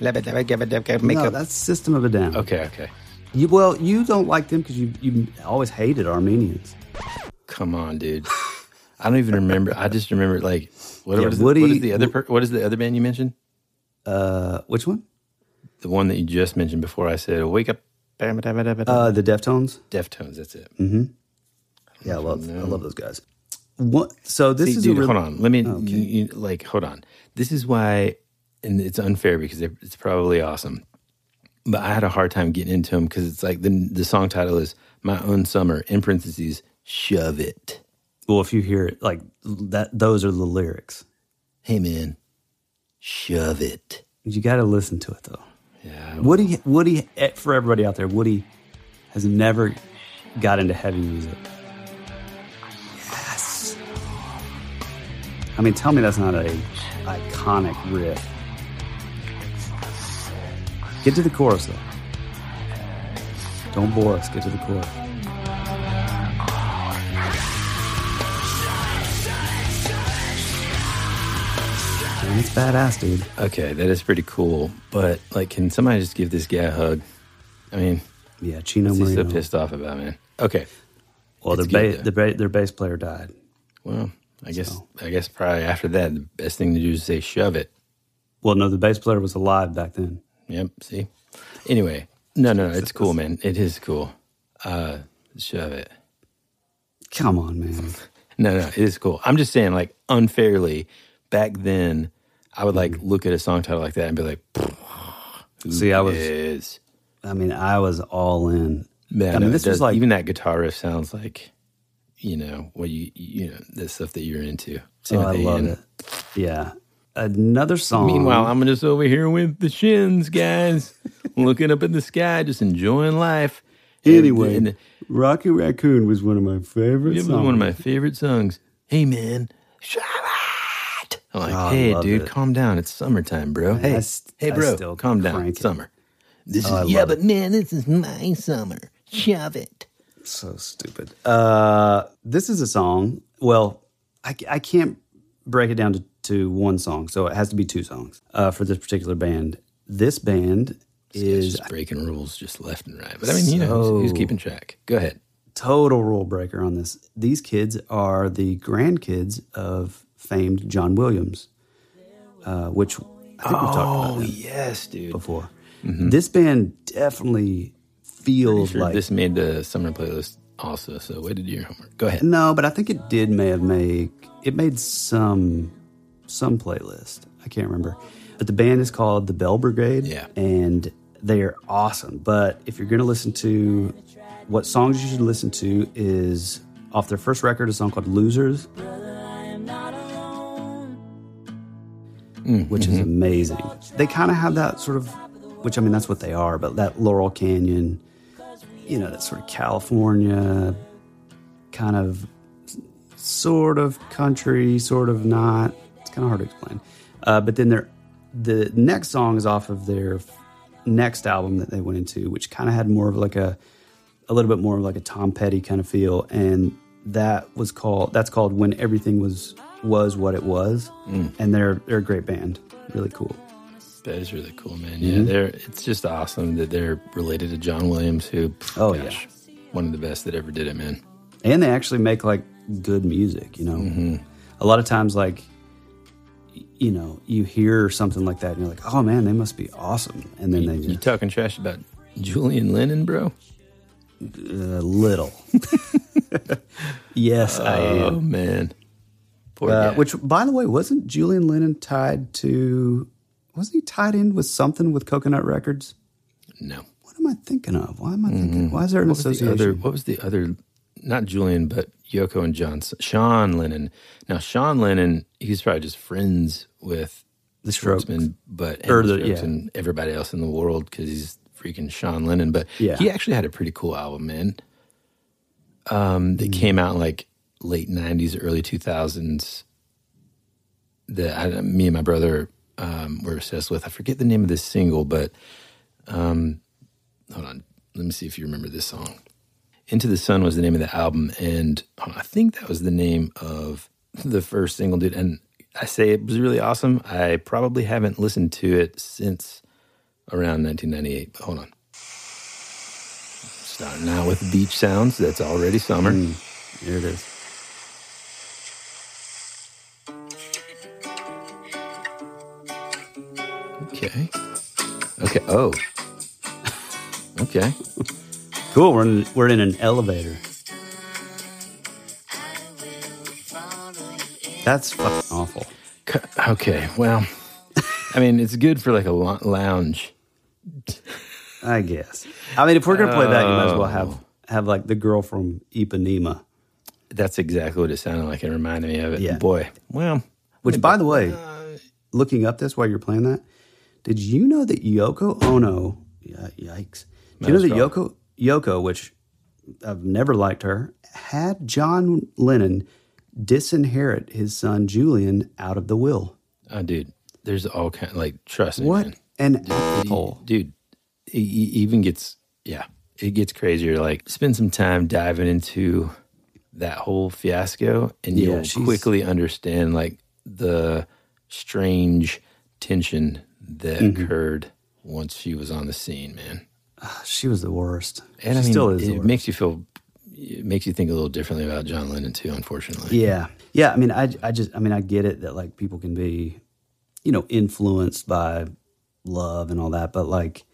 Make no, up. that's System of a Down. Okay, okay. You, well, you don't like them because you you always hated Armenians. Come on, dude. I don't even remember. I just remember like what, Yeah, what is, the, what is the other per, what is the other band you mentioned? Uh, which one? The one that you just mentioned before I said wake up. Uh, the Deftones. Deftones, that's it. Yeah, I love I love those guys. What? So this See, is dude, a real, hold on. Let me Okay. you, you- like hold on. This is why, and it's unfair because it's probably awesome, but I had a hard time getting into them because it's like the the song title is "My Own Summer" in parentheses. Shove it. Well, if you hear it like that, those are the lyrics. Hey man, shove it. You got to listen to it though. Yeah. Woody, Woody, eh, for everybody out there, Woody has never got into heavy music. I mean, tell me that's not a iconic riff. Get to the chorus though. Don't bore us. Get to the chorus. Man, it's badass, dude. Okay, that is pretty cool. But like, can somebody just give this guy a hug? I mean, Yeah, Chino what's he so pissed off about, man? Okay. Well, their, It's good, ba- their, ba- their bass player died. Well, I guess I guess probably after that, the best thing to do is say shove it. Well, no, the bass player was alive back then. Yep. See. Anyway, no, no, no. It's cool, man. It is cool. Uh, shove it. Come on, man. No, no, it is cool. I'm just saying, like, unfairly, back then, I would like look at a song title like that and be like, See, I was- is? I mean, I was all in. Man, I mean, this it was like even that guitar riff sounds like you know what you you know the stuff that you're into. Oh, I love Ian. it. Yeah. Another song. Meanwhile, I'm just over here with the shins, guys, looking up at the sky, just enjoying life. And- Anyway, and Rocky Raccoon was one of my favorite it was songs. one of my favorite songs. Hey, man, shut it. I'm like, Oh, hey, dude, it. calm down. It's summertime, bro. Hey, I hey, bro, still calm down. crank It's it. summer. This Oh, is yeah, love but man, this is my summer. Shove it. So stupid. Uh, this is a song. Well, I, I can't break it down to, to one song, so it has to be two songs uh, for this particular band. This band It's is just breaking rules just left and right. But I mean, you know, who's, who's keeping track? Go ahead. total rule breaker on this. These kids are the grandkids of famed John Williams, uh, which I think we talked about Oh yes, dude. before. This band definitely feels Sure, like this made the summer playlist also. So way to do your homework. Go ahead. No, but I think it did may have made it made some some playlist. I can't remember. But the band is called the Belle Brigade. Yeah. And they are awesome. But if you're gonna listen to what songs you should listen to is off their first record, a song called Losers. Mm-hmm. Which is amazing. They kind of have that sort of, which I mean, that's what they are, but that Laurel Canyon, you know, that sort of California kind of sort of country, sort of not. It's kind of hard to explain. Uh, but then their the next song is off of their next album that they went into, which kind of had more of like a a little bit more of like a Tom Petty kind of feel, and that was called that's called when everything was was what it was, and they're they're a great band, really cool. That is really cool, man. Mm-hmm. Yeah, they're it's just awesome that they're related to John Williams, who Oh, gosh, one of the best that ever did it, man. and they actually make like good music you know a lot of times like you know you hear something like that and you're like oh man they must be awesome and then You, they you just talking trash about Julian Lennon, bro? a little yes i Oh man, uh, which by the way wasn't julian lennon tied to wasn't he tied in with something with coconut records no. what am i thinking of why am i thinking why is there an What was the association other? What was the other? Not Julian, but Yoko and John. Sean Lennon. Now Sean Lennon, he's probably just friends with The Strokes. But and the yeah. and everybody else in the world because he's freaking Sean Lennon. But Yeah. he actually had a pretty cool album, man. Um, that came out in like late '90s, early 2000s. That I, me and my brother um, were obsessed with. I forget the name of this single, but um, hold on. Let me see if you remember this song. Into the Sun was the name of the album, and on, I think that was the name of the first single, dude. And I say it was really awesome. I probably haven't listened to it since around 1998. But hold on. Starting out with beach sounds. That's already summer. here it is Okay. Okay. Oh. Okay. cool we're in, we're in an elevator that's fucking awful Okay. Well, I mean, it's good for like a lounge. I guess. I mean, if we're gonna play that, you might as well Oh. have have like the girl from Ipanema. That's exactly what it sounded like. It reminded me of it. Yeah. Boy. Well, Which, by the way, uh, looking up this while you're playing that, did you know that Yoko Ono? Yeah, yikes! Do you know that Yoko Yoko, which I've never liked her, had John Lennon disinherit his son Julian out of the will? oh, dude, there's all kind like trust me, What man. an It- asshole! dude. It, it even gets yeah, it gets crazier. Like spend some time diving into that whole fiasco, and Yeah, you'll she's- quickly understand like the strange tension that Mm-hmm. occurred once she was on the scene, man. She was the worst. And she I mean, still is. it makes you feel, it makes you think a little differently about John Lennon too. Unfortunately, Yeah. Yeah. I mean, I, I just, I mean, I get it that like people can be, you know, influenced by love and all that, but like,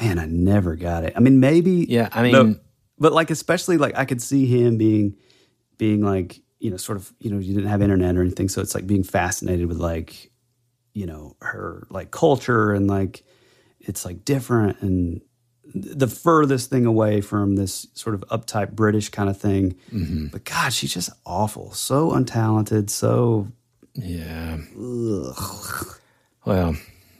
man, I never got it. I mean, maybe, Yeah, I mean- but like, especially like I could see him being, being like, you know, sort of, you know, you didn't have internet or anything. So it's like being fascinated with like, you know, her like culture and like, it's like different and, the furthest thing away from this sort of uptight British kind of thing. Mm-hmm. But God, she's just awful. So untalented. So Yeah. Well,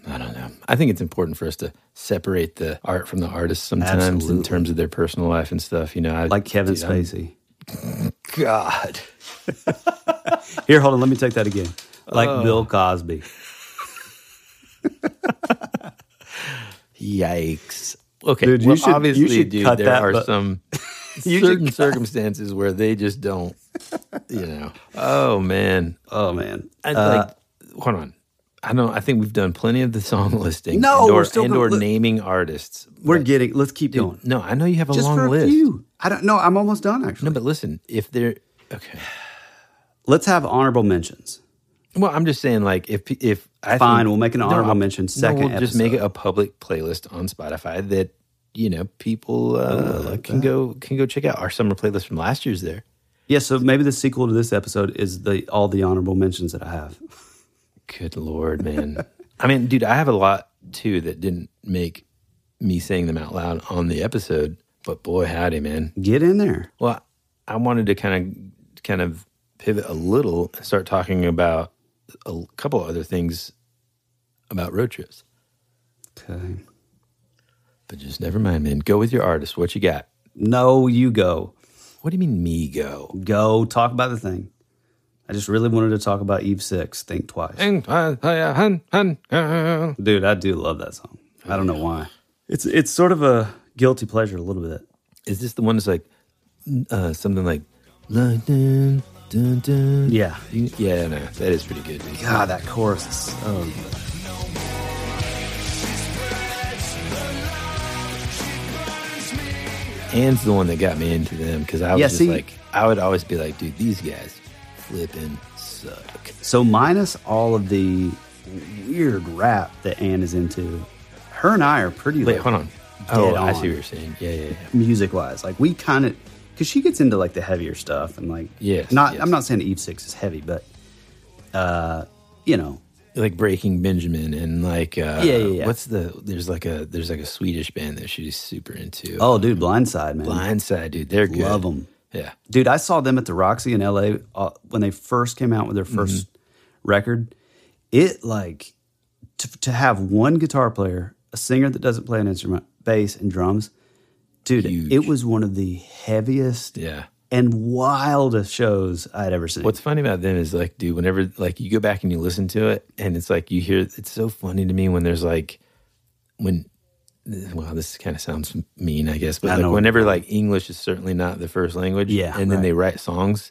I don't know. I think it's important for us to separate the art from the artist sometimes in terms of their personal life and stuff. You know, I, like Kevin dude, I'm- Spacey. God. Here, hold on. Let me take that again. Like Oh. Bill Cosby. Yikes. Okay. Dude, you well, should- you obviously, should dude, cut there that, are but- some You certain circumstances where they just don't, you know. Oh, man. Oh man. I, Uh, like, hold on. I don't. I think we've done plenty of the song listing. No, and we're still and gonna or li- naming artists. we're But, getting. Let's keep dude, going. No, I know you have a Just long for a list. few. I don't know. I'm almost done. Actually, No, but listen, if they're okay. let's have honorable mentions. Well, I'm just saying, like, if if I Fine, think- we'll make an honorable I'll- mention No, second we'll just make it a public playlist on Spotify that you know people uh, like can that. go can go check out. Our summer playlist from last year's there. Yeah. So maybe the sequel to this episode is the all the honorable mentions that I have. Good lord, man! I mean, dude, I have a lot too that didn't make me saying them out loud on the episode. But boy, howdy, man! Get in there. Well, I wanted to kind of kind of pivot a little and start talking about a couple other things about road trips. Okay. But just never mind, man. Go with your artist. What you got? No, you go. What do you mean, me go? Go talk about the thing. I just really wanted to talk about Eve Six. Think twice, dude. I do love that song. I don't know why. It's it's sort of a guilty pleasure a little bit. Is this the one that's like uh, something like like dun, dun. Yeah. You- yeah, no, that is pretty good. God, that chorus is so good. Ann's the one that got me into them because I was Yeah, just see- like, I would always be like, dude, these guys flipping suck. So minus all of the weird rap that Anne is into, her and I are pretty. Wait, like, hold on. Oh, dead I see what you're saying. Yeah, yeah, yeah. Music wise, like we kind of, because she gets into like the heavier stuff and like, yeah, not. yes. I'm not saying Eve Six is heavy, but, uh, you know, Like Breaking Benjamin and like uh, Yeah, yeah, yeah. What's the? There's like a there's like a Swedish band that she's super into. oh, dude, Blindside, man, Blindside, dude, they're good. love them. Yeah, Dude, I saw them at the Roxy in LA uh, when they first came out with their 1st Mm-hmm. record. It like to, to have one guitar player, a singer that doesn't play an instrument, bass and drums. Dude, Huge. it was one of the heaviest yeah. and wildest shows I'd ever seen. What's funny about them is like, dude, whenever like you go back and you listen to it, and it's like you hear. It's so funny to me when there's like when. Well, this kind of sounds mean, I guess, but I like whenever like English is certainly not the first language, Yeah, and then right. they write songs,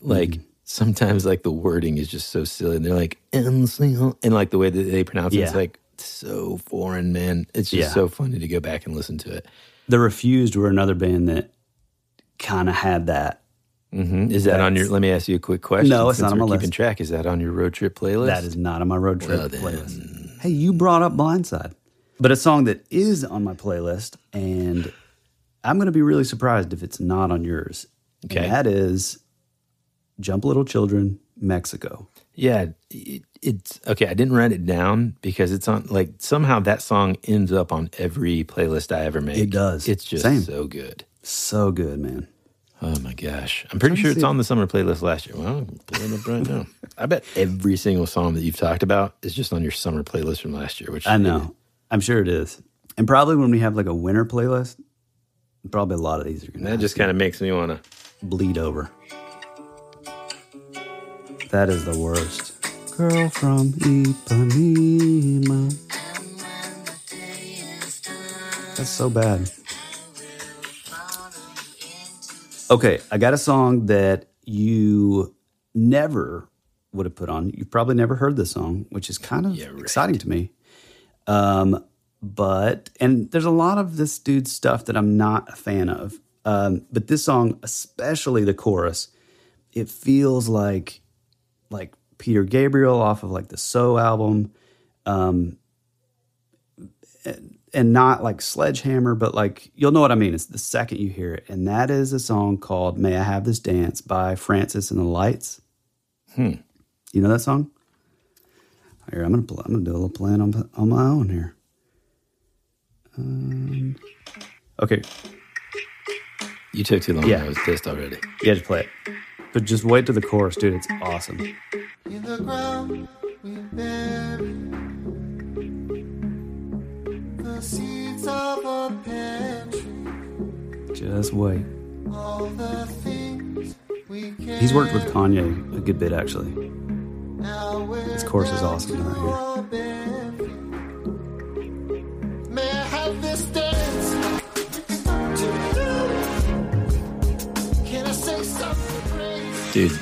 like Mm-hmm. sometimes like the wording is just so silly, and they're like and like the way that they pronounce it, it's like so foreign, man. It's just Yeah. so funny to go back and listen to it. The Refused were another band that kind of had that. hmm Is that on your? Let me ask you a quick question. No, it's not on my keeping list. track. Is that on your road trip playlist? That is not on my road trip Well, playlist. Hey, you brought up Blindside, but a song that is on my playlist, and I'm going to be really surprised if it's not on yours. Okay. And that is Jump Little Children, Mexico. Yeah, it, it's okay. I didn't write it down because it's on like somehow that song ends up on every playlist I ever make. It does. It's just Same. so good. So good, man. Oh my gosh. I'm pretty sure it's on the summer playlist last year. Well, I'm pulling up right now. I bet every single song that you've talked about is just on your summer playlist from last year, which I know. I'm sure it is. And probably when we have like a winter playlist, probably a lot of these are going that just kind of makes me want to. bleed over. That is the worst. Girl from Ipanema. That's so bad. Okay, I got a song that you never would have put on. You've probably never heard this song, which is kind of Yeah, right. exciting to me. Um, but and there's a lot of this dude's stuff that I'm not a fan of. Um, but this song, especially the chorus, it feels like like Peter Gabriel off of like the So album, um, and, not like Sledgehammer, but like you'll know what I mean. It's the second you hear it, and that is a song called "May I Have This Dance" by Francis and the Lights. Hmm. You know that song? Here, I'm gonna pl- I'm gonna do a little plan on on my own here. Um, okay, You took too long. Yeah. I was pissed already. yeah, just play it. But just wait to the chorus, dude. It's awesome. Just wait. He's worked with Kanye a good bit, actually. This chorus is awesome right here. Dude,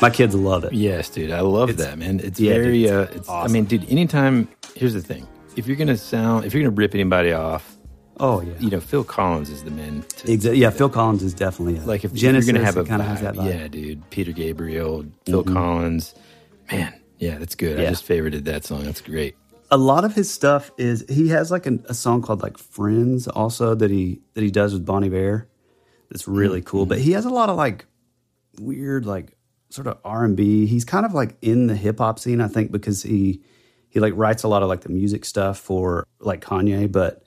My kids love it. yes, dude. I love It's- that, man. It's yeah, very, dude, uh, it's it's, I mean, dude, anytime, here's the thing. If you're going to sound, if you're going to rip anybody off, Oh yeah. you know, Phil Collins is the man. To, Exa- yeah, Phil Collins is definitely a, like if, Genesis you're going to have a kind of has that vibe. Mm-hmm. yeah, dude. Peter Gabriel, Phil Collins, man, yeah, that's good. I just favorited that song. That's great. a lot of his stuff is he has like an, a song called like Friends also that he that he does with Bon Iver. That's really cool. But he has a lot of like weird like sort of R and B. He's kind of like in the hip hop scene, I think, because he he like writes a lot of like the music stuff for like Kanye. But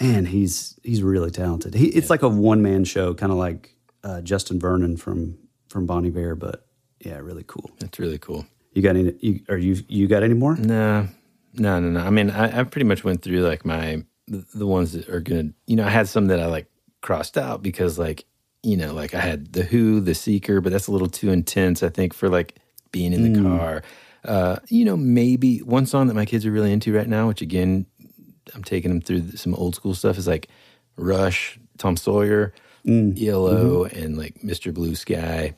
man, he's he's really talented. He it's like a one man show, kind of like uh, Justin Vernon from from Bon Iver. But yeah, really cool. That's really cool. You got any? You, are you you got any more? No, no, no, no. I mean, I, I pretty much went through like my the, the ones that are gonna. You know, I had some that I like crossed out because like you know, like I had the Who, the Seeker, but that's a little too intense. I think for like being in the car. Uh, you know, maybe one song that my kids are really into right now, which again, I'm taking them through some old school stuff, is like Rush, Tom Sawyer, ELO, and like Mr. Blue Sky.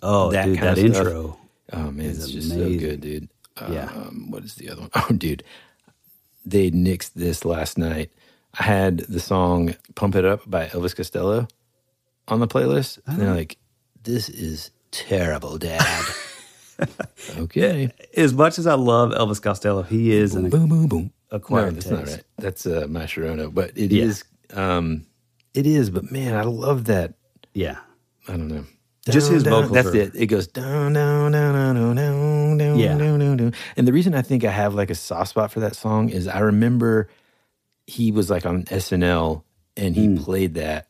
Oh, That dude, that intro. Oh man, is it's just so good, dude. Yeah. Um, what is the other one? Oh, dude, they nixed this last night. I had the song "Pump It Up" by Elvis Costello on the playlist, and they're like, "This is terrible, Dad." okay, As much as I love Elvis Costello, he is an boom, boom, boom. acquired no, that's not right. That's uh, my Sharona, but it Yeah. is. Um, it is, but man, I love that. Yeah. I don't know. Just his Down, vocals That's are- it. It goes down, down, down, down, down, down, down, Yeah. down, down, down. And the reason I think I have like a soft spot for that song is I remember he was like on SNL and he Mm. played that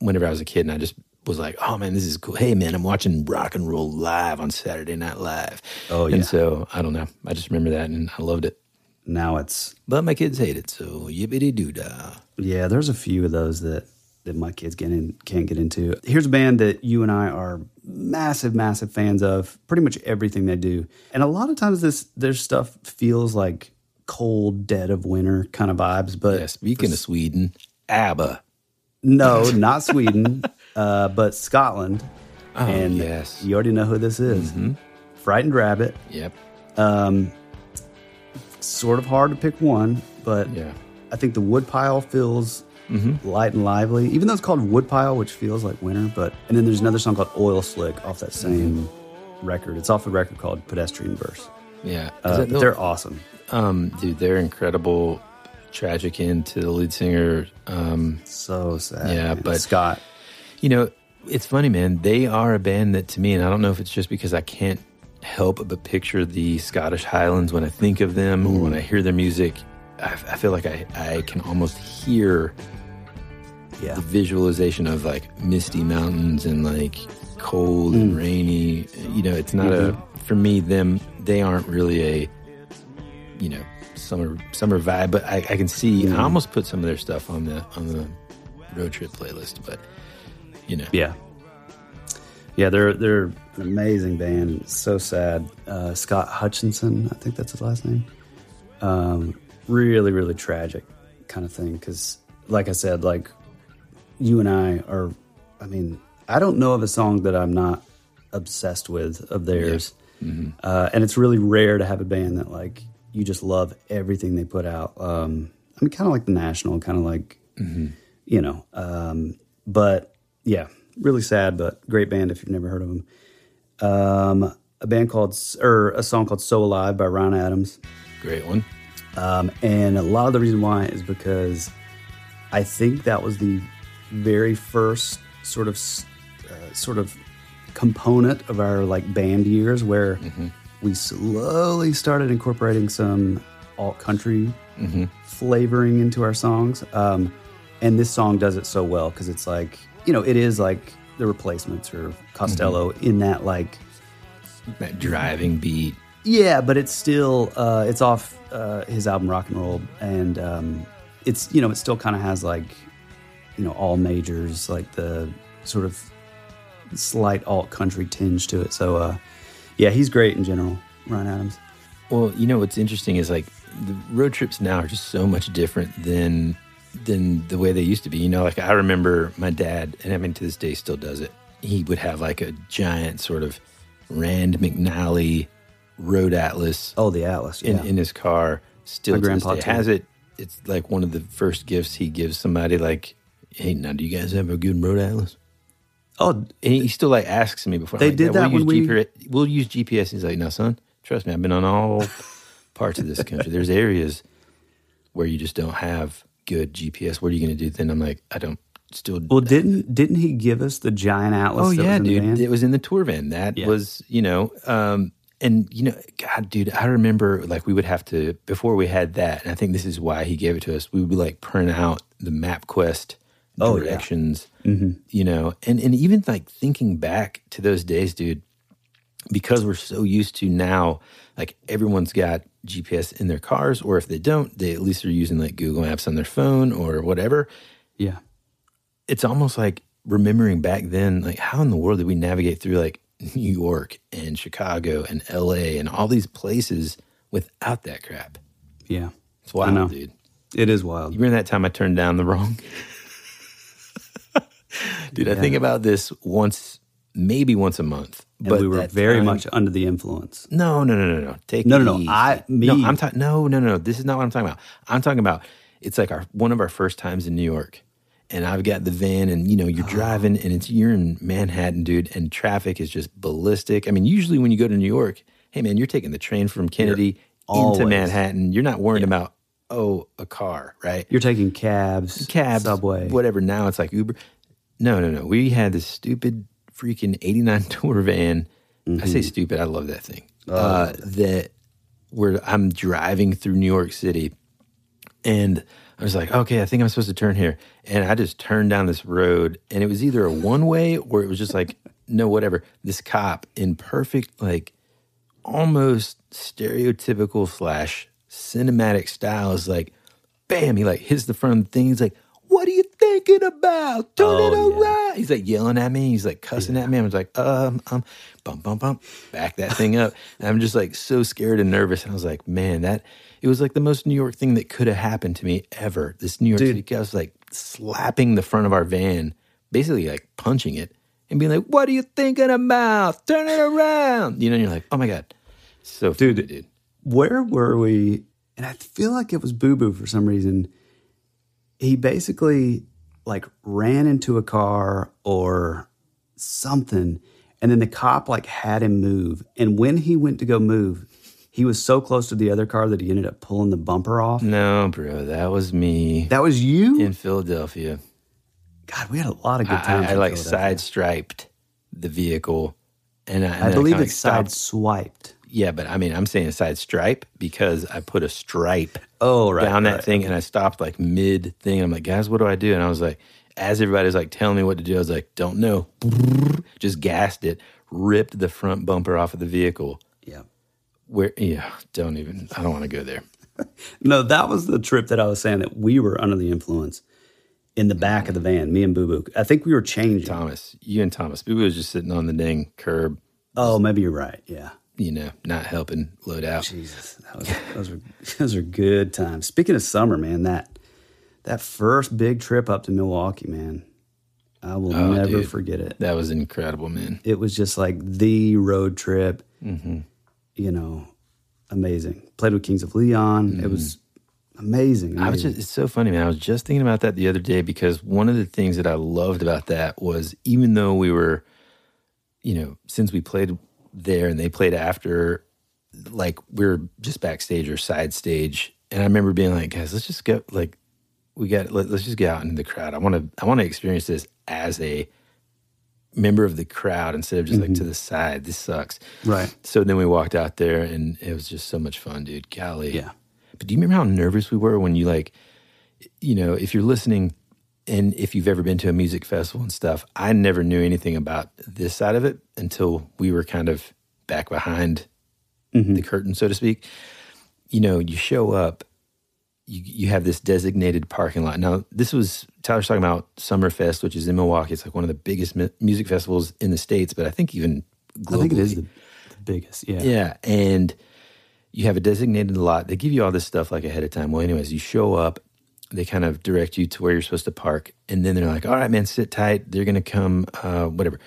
whenever I was a kid, and I just was like, "Oh man, this is cool." Hey man, I'm watching rock and roll live on Saturday Night Live. Oh, yeah. And so I don't know. I just remember that, and I loved it. Now it's But my kids hate it, so yippity doo dah. yeah. There's a few of those that that my kids get in can't get into. Here's a band that you and I are massive, massive fans of. Pretty much everything they do, and a lot of times this their stuff feels like cold, dead of winter kind of vibes. But Yeah, speaking of Sweden, ABBA. No, not Sweden, uh, but Scotland. Oh, and yes. you already know who this is. Frightened Rabbit. Yep. Um, sort of hard to pick one, but Yeah. I think the Woodpile feels light and lively, even though it's called Woodpile, which feels like winter. But and then there's another song called Oil Slick off that same record. It's off a record called Pedestrian Verse. Yeah. Uh, the- they're awesome. Um, dude, they're incredible. Tragic end to the lead singer. Um, So sad. Yeah, man. but- Scott. you know, it's funny, man. They are a band that, to me, and I don't know if it's just because I can't help but picture the Scottish Highlands when I think of them or when I hear their music. I, I feel like I, I can almost hear Yeah. the visualization of like misty mountains and like cold and rainy. You know, it's not a for me. Them they aren't really a you know summer summer vibe, but I, I can see. I almost put some of their stuff on the on the road trip playlist, but you know, Yeah. Yeah, they're they're an amazing band. So sad. Uh, Scott Hutchinson, I think that's his last name. Um, really, really tragic kind of thing. Because, like I said, like you and I are. I mean, I don't know of a song that I'm not obsessed with of theirs, uh, and it's really rare to have a band that like you just love everything they put out. Um, I mean, kind of like the National, kind of like you know. Um, but yeah, really sad, but great band if you've never heard of them. Um, a band called, or a song called "So Alive" by Ryan Adams, great one. um, and a lot of the reason why is because I think that was the very first sort of uh, sort of component of our like band years where we slowly started incorporating some alt country flavoring into our songs. Um, and this song does it so well because it's like, you know, it is like the replacements or Costello in that like That driving beat. yeah, but it's still uh, it's off uh, his album Rock and Roll, and um, it's you know it still kind of has like you know all majors like the sort of slight alt country tinge to it. So uh, yeah, he's great in general, Ryan Adams. Well, you know what's interesting is like the road trips now are just so much different than than the way they used to be. You know, like I remember my dad, and I mean to this day still does it. He would have like a giant sort of Rand McNally Road Atlas Oh, the Atlas. in, Yeah. in his car. Still My grandpa, has it. It's like one of the first gifts he gives somebody. Like, hey, now do you guys have a good Road Atlas? Oh, And he still like asks me before. They like, did "Yeah, that we'll when use we- GPS. We'll use GPS. He's like, no, son, trust me. I've been on all parts of this country. There's areas where you just don't have good GPS. What are you going to do then? I'm like, I don't. Still, well, didn't didn't he give us the giant Atlas? oh yeah, was in the dude. It was in the tour van. That Yeah. was, you know, um, and you know, God, dude, I remember like we would have to before we had that, and I think this is why he gave it to us. We would like print out the Oh, yeah. directions, mm-hmm. you know, and and even like thinking back to those days, dude, because we're so used to now, like everyone's got GPS in their cars, or if they don't, they at least are using like Google Maps on their phone or whatever yeah. it's almost like remembering back then, like how in the world did we navigate through like New York and Chicago and LA and all these places without that crap? Yeah. It's I wild, know. dude. It is wild. You remember that time I turned down the wrong? dude, I think about this once, maybe once a month. And but we were very time- much under the influence. No, no, no, no, no. Take No, no, no. I- me. No, I'm talking. No, no, no. This is not what I'm talking about. I'm talking about. It's like our one of our first times in New York, and I've got the van, and you know Oh. you're driving, and it's you're in Manhattan, dude, and traffic is just ballistic. I mean, usually when you go to New York, hey man, you're taking the train from Kennedy always- into Manhattan. You're not worrying about oh a car, right? You're taking cabs, cabs, subway. whatever. Now it's like Uber. No, no, no. We had this stupid freaking '89 tour van. I Mm-hmm. say stupid. I love that thing. Oh, uh, that where I'm driving through New York City, and I was like, okay, I think I'm supposed to turn here, and I just turned down this road, and it was either a one way or it was just like no, whatever. This cop in perfect like almost stereotypical slash cinematic style is like, bam, he like hits the front of the thing. He's like, what do you thinking about? Turn it Oh, yeah. around. He's like yelling at me. He's like cussing at me. I was like, um, um, bump, bump, bump, back that thing up. And I'm just like so scared and nervous. And I was like, man, that it was like the most New York thing that could have happened to me ever. This New York Dude. City guy was like slapping the front of our van, basically like punching it and being like, what are you thinking about? Turn it around. You know, and you're like, oh my God. So Dude. dude, dude. where were we? And I feel like it was Boo Boo for some reason. He basically like ran into a car or something, and then the cop like had him move. And when he went to go move, he was so close to the other car that he ended up pulling the bumper off. No, bro, that was me That was you? in Philadelphia. God, we had a lot of good times. I in like side striped the vehicle, and I, and I believe kinda, it's side swiped. Yeah, but I mean, I'm saying side stripe because I put a stripe Oh, right, down that right. thing, and I stopped like mid thing. I'm like, guys, what do I do? And I was like, as everybody's like telling me what to do, I was like, don't know. Just gassed it, ripped the front bumper off of the vehicle. Yeah. Where, yeah, don't even. I don't want to go there. No, that was the trip that I was saying that we were under the influence in the back of the mm-hmm. van, me and Boo Boo. I think we were changing. Thomas, you and Thomas, Boo Boo was just sitting on the dang curb, Oh, maybe you're right. Yeah. You know, not helping load out. Jesus, that was, those were those were good times. Speaking of summer, man, that that first big trip up to Milwaukee, man, I will Oh, never dude. forget it. That was incredible, man. It was just like the road trip. Mm-hmm. You know, amazing. Played with Kings of Leon. It mm-hmm. was amazing. I was just, it's so funny, man. I was just thinking about that the other day because one of the things that I loved about that was even though we were, you know, since we played there and they played after, like we are just backstage or side stage. And I remember being like, guys, let's just go, like, we got, let, let's just get out into the crowd. I want to, I want to experience this as a member of the crowd instead of just like to mm-hmm. the side. This sucks. right. So then we walked out there and it was just so much fun, dude. Golly. Yeah. But do you remember how nervous we were when you like, you know, if you're listening and if you've ever been to a music festival and stuff, I never knew anything about this side of it until we were kind of back behind mm-hmm. the curtain, so to speak. You know, you show up, you you have this designated parking lot. Now, this was Tyler's talking about Summerfest, which is in Milwaukee. It's like one of the biggest mu- music festivals in the states, but I think even globally. I think it is the, the biggest. Yeah. Yeah, and you have a designated lot. They give you all this stuff like ahead of time. Well, anyways, you show up. They kind of direct you to where you're supposed to park, and then they're like, "All right, man, sit tight. They're gonna come. Uh, whatever."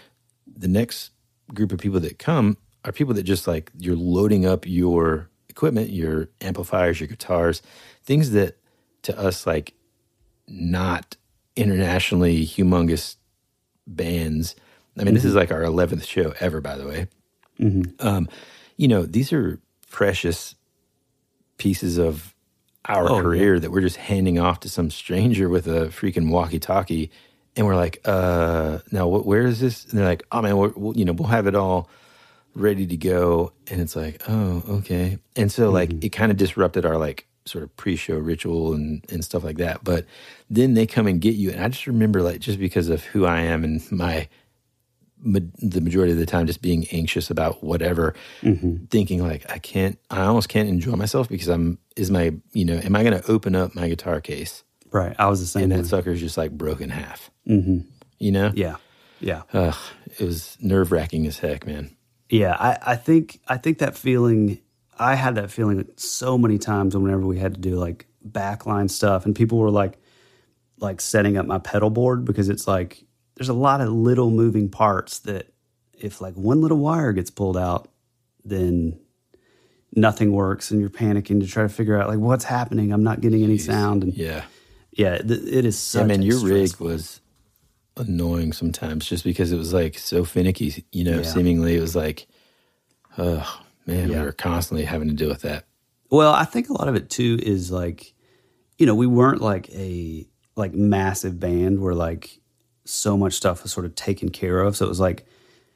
The next group of people that come are people that just like you're loading up your equipment, your amplifiers, your guitars, things that to us like not internationally humongous bands. I mean, this is like our 11th show ever, by the way. Um, you know, these are precious pieces of our Oh, career that we're just handing off to some stranger with a freaking walkie-talkie, and we're like, "Uh, now wh- where is this?" And they're like, "Oh man, we're, we'll, you know, we'll have it all ready to go." And it's like, "Oh, okay." And so, like, it kind of disrupted our like sort of pre-show ritual and and stuff like that. But then they come and get you, and I just remember like just because of who I am and my ma- the majority of the time just being anxious about whatever thinking like i can't i almost can't enjoy myself because i'm is my you know am i going to open up my guitar case Right. I was the same. and that sucker's just like broken half mm-hmm. you know Yeah. Yeah. Ugh, it was nerve-wracking as heck man Yeah, I, I think I think that feeling I had that feeling so many times whenever we had to do like backline stuff and people were like like setting up my pedal board because it's like there's a lot of little moving parts that if like one little wire gets pulled out, then nothing works and you're panicking to try to figure out like what's happening. I'm not getting any sound and yeah yeah, th- it is such yeah man a your rig was annoying sometimes just because it was like so finicky you know Yeah. seemingly it was like oh man Yeah. we were constantly having to deal with that Well, I think a lot of it too is like, you know, we weren't like a like massive band where like so much stuff was sort of taken care of. So it was like,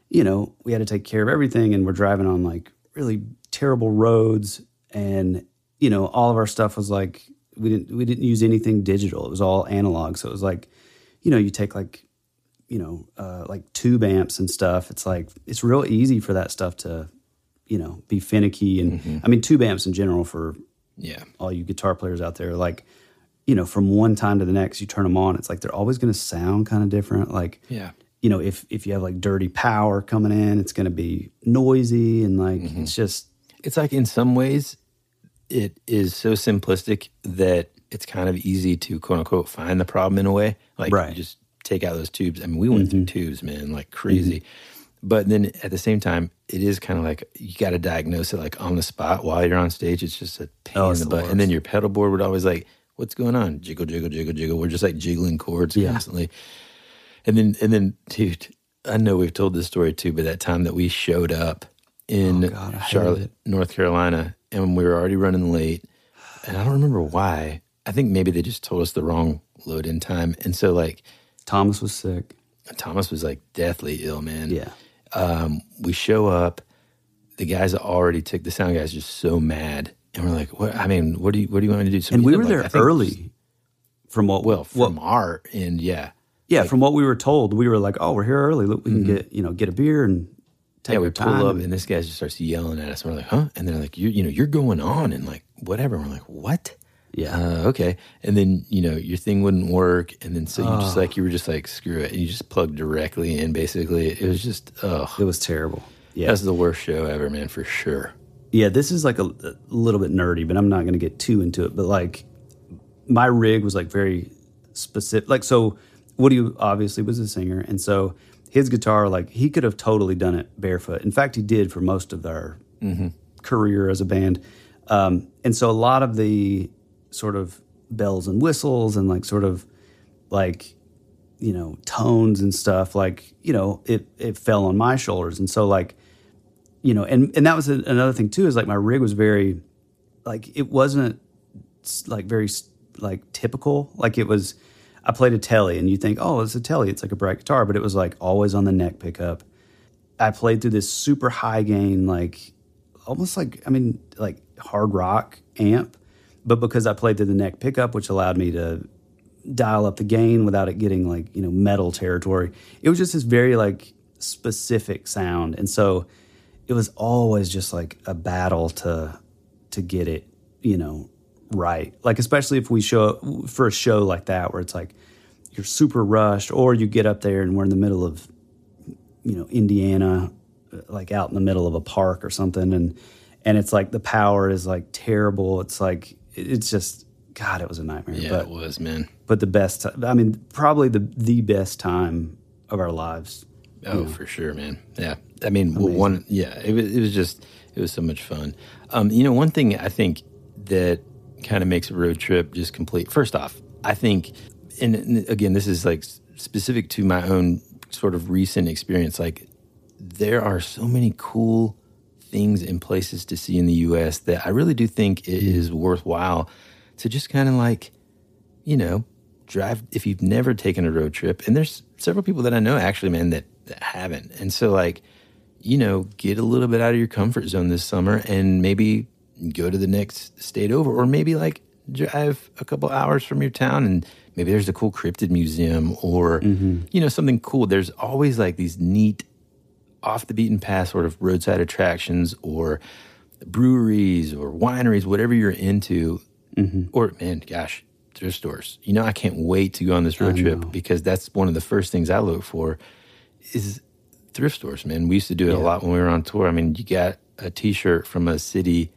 you know, we had to take care of everything and we're driving on like really terrible roads and you know, all of our stuff was like we didn't we didn't use anything digital. It was all analog. So it was like, you know, you take like you know, uh, like tube amps and stuff. It's like it's real easy for that stuff to, you know, be finicky. And I mean, tube amps in general for yeah all you guitar players out there, like, you know, from one time to the next, you turn them on. It's like they're always going to sound kind of different. Like, yeah. you know, if if you have like dirty power coming in, it's going to be noisy and like mm-hmm. it's just it's like in some ways it is so simplistic that it's kind of easy to quote unquote find the problem in a way. Like Right. you just take out those tubes. I mean we went through mm-hmm. tubes man like crazy. Mm-hmm. But then at the same time it is kind of like you got to diagnose it like on the spot while you're on stage it's just a pain Oh, in the the butt. And then your pedal board would always like what's going on? Jiggle jiggle jiggle jiggle. We're just like jiggling cords Yeah. constantly. And then and then dude i know we've told this story too but that time that we showed up in Oh, God, charlotte north carolina and we were already running late and i don't remember why. I think maybe they just told us the wrong load in time. And so like Thomas was sick. thomas was like deathly ill man. Yeah. um, we show up. The guys already took the sound guys just so mad and we're like what i mean what do you what do you want me to do so And we ended were there like, I early from what well what from our end yeah Yeah, from what we were told, we were like, "Oh, we're here early. Look, we can Mm-hmm. get you know get a beer and take yeah, we pull time." up and this guy just starts yelling at us. And we're like, huh? And they're like, you, you know, you're going on and like whatever. And we're like, what? Yeah. Uh, okay. And then you know your thing wouldn't work, and then so you Ah. just like you were just like screw it, and you just plugged directly in. Basically, it was just oh, it was terrible. Yeah, that's the worst show ever, man, for sure. Yeah. This is like a, a little bit nerdy, but I'm not going to get too into it. But like, my rig was like very specific. Like, so Woody obviously was a singer, and so his guitar, like, he could have totally done it barefoot. In fact, he did for most of our career as a band. Um, and so a lot of the sort of bells and whistles and like sort of like you know tones and stuff like you know it it fell on my shoulders and so like you know and and that was another thing too is like my rig was very like it wasn't like very like typical. Like it was i played a Tele and you think oh it's a Tele. It's like a bright guitar but it was like always on the neck pickup. I played through this super high gain like almost like i mean like hard rock amp but because I played through the neck pickup, which allowed me to dial up the gain without it getting like you know metal territory, it was just this very like specific sound, and so it was always just like a battle to to get it you know right. Like especially if we show for a show like that where it's like you're super rushed, or you get up there and we're in the middle of you know Indiana, uh, like out in the middle of a park or something, and and it's like the power is like terrible. It's like it's just God, it was a nightmare. Yeah, but, it was, man. But the best, I mean, probably the the best time of our lives. Oh, for sure, man. Yeah, I mean, well, one, yeah, it was, it was just, it was so much fun. Um, you know, one thing I think that kind of makes a road trip just complete. First off, I think, and, and again, this is like specific to my own sort of recent experience. Like, there are so many cool things and places to see in the U.S. that I really do think it is worthwhile to just kind of like, you know, drive if you've never taken a road trip. And there's several people that I know actually, man, that, that haven't. And so, like, you know, get a little bit out of your comfort zone this summer and maybe go to the next state over, or maybe like drive a couple hours from your town and maybe there's a cool cryptid museum or, mm-hmm. you know, something cool. There's always like these neat off the beaten path sort of roadside attractions or breweries or wineries, whatever you're into, mm-hmm. or man, gosh, thrift stores. You know, I can't wait to go on this road trip because that's one of the first things I look for is thrift stores, man. We used to do it a lot when we were on tour. I mean, you got a t-shirt from a city,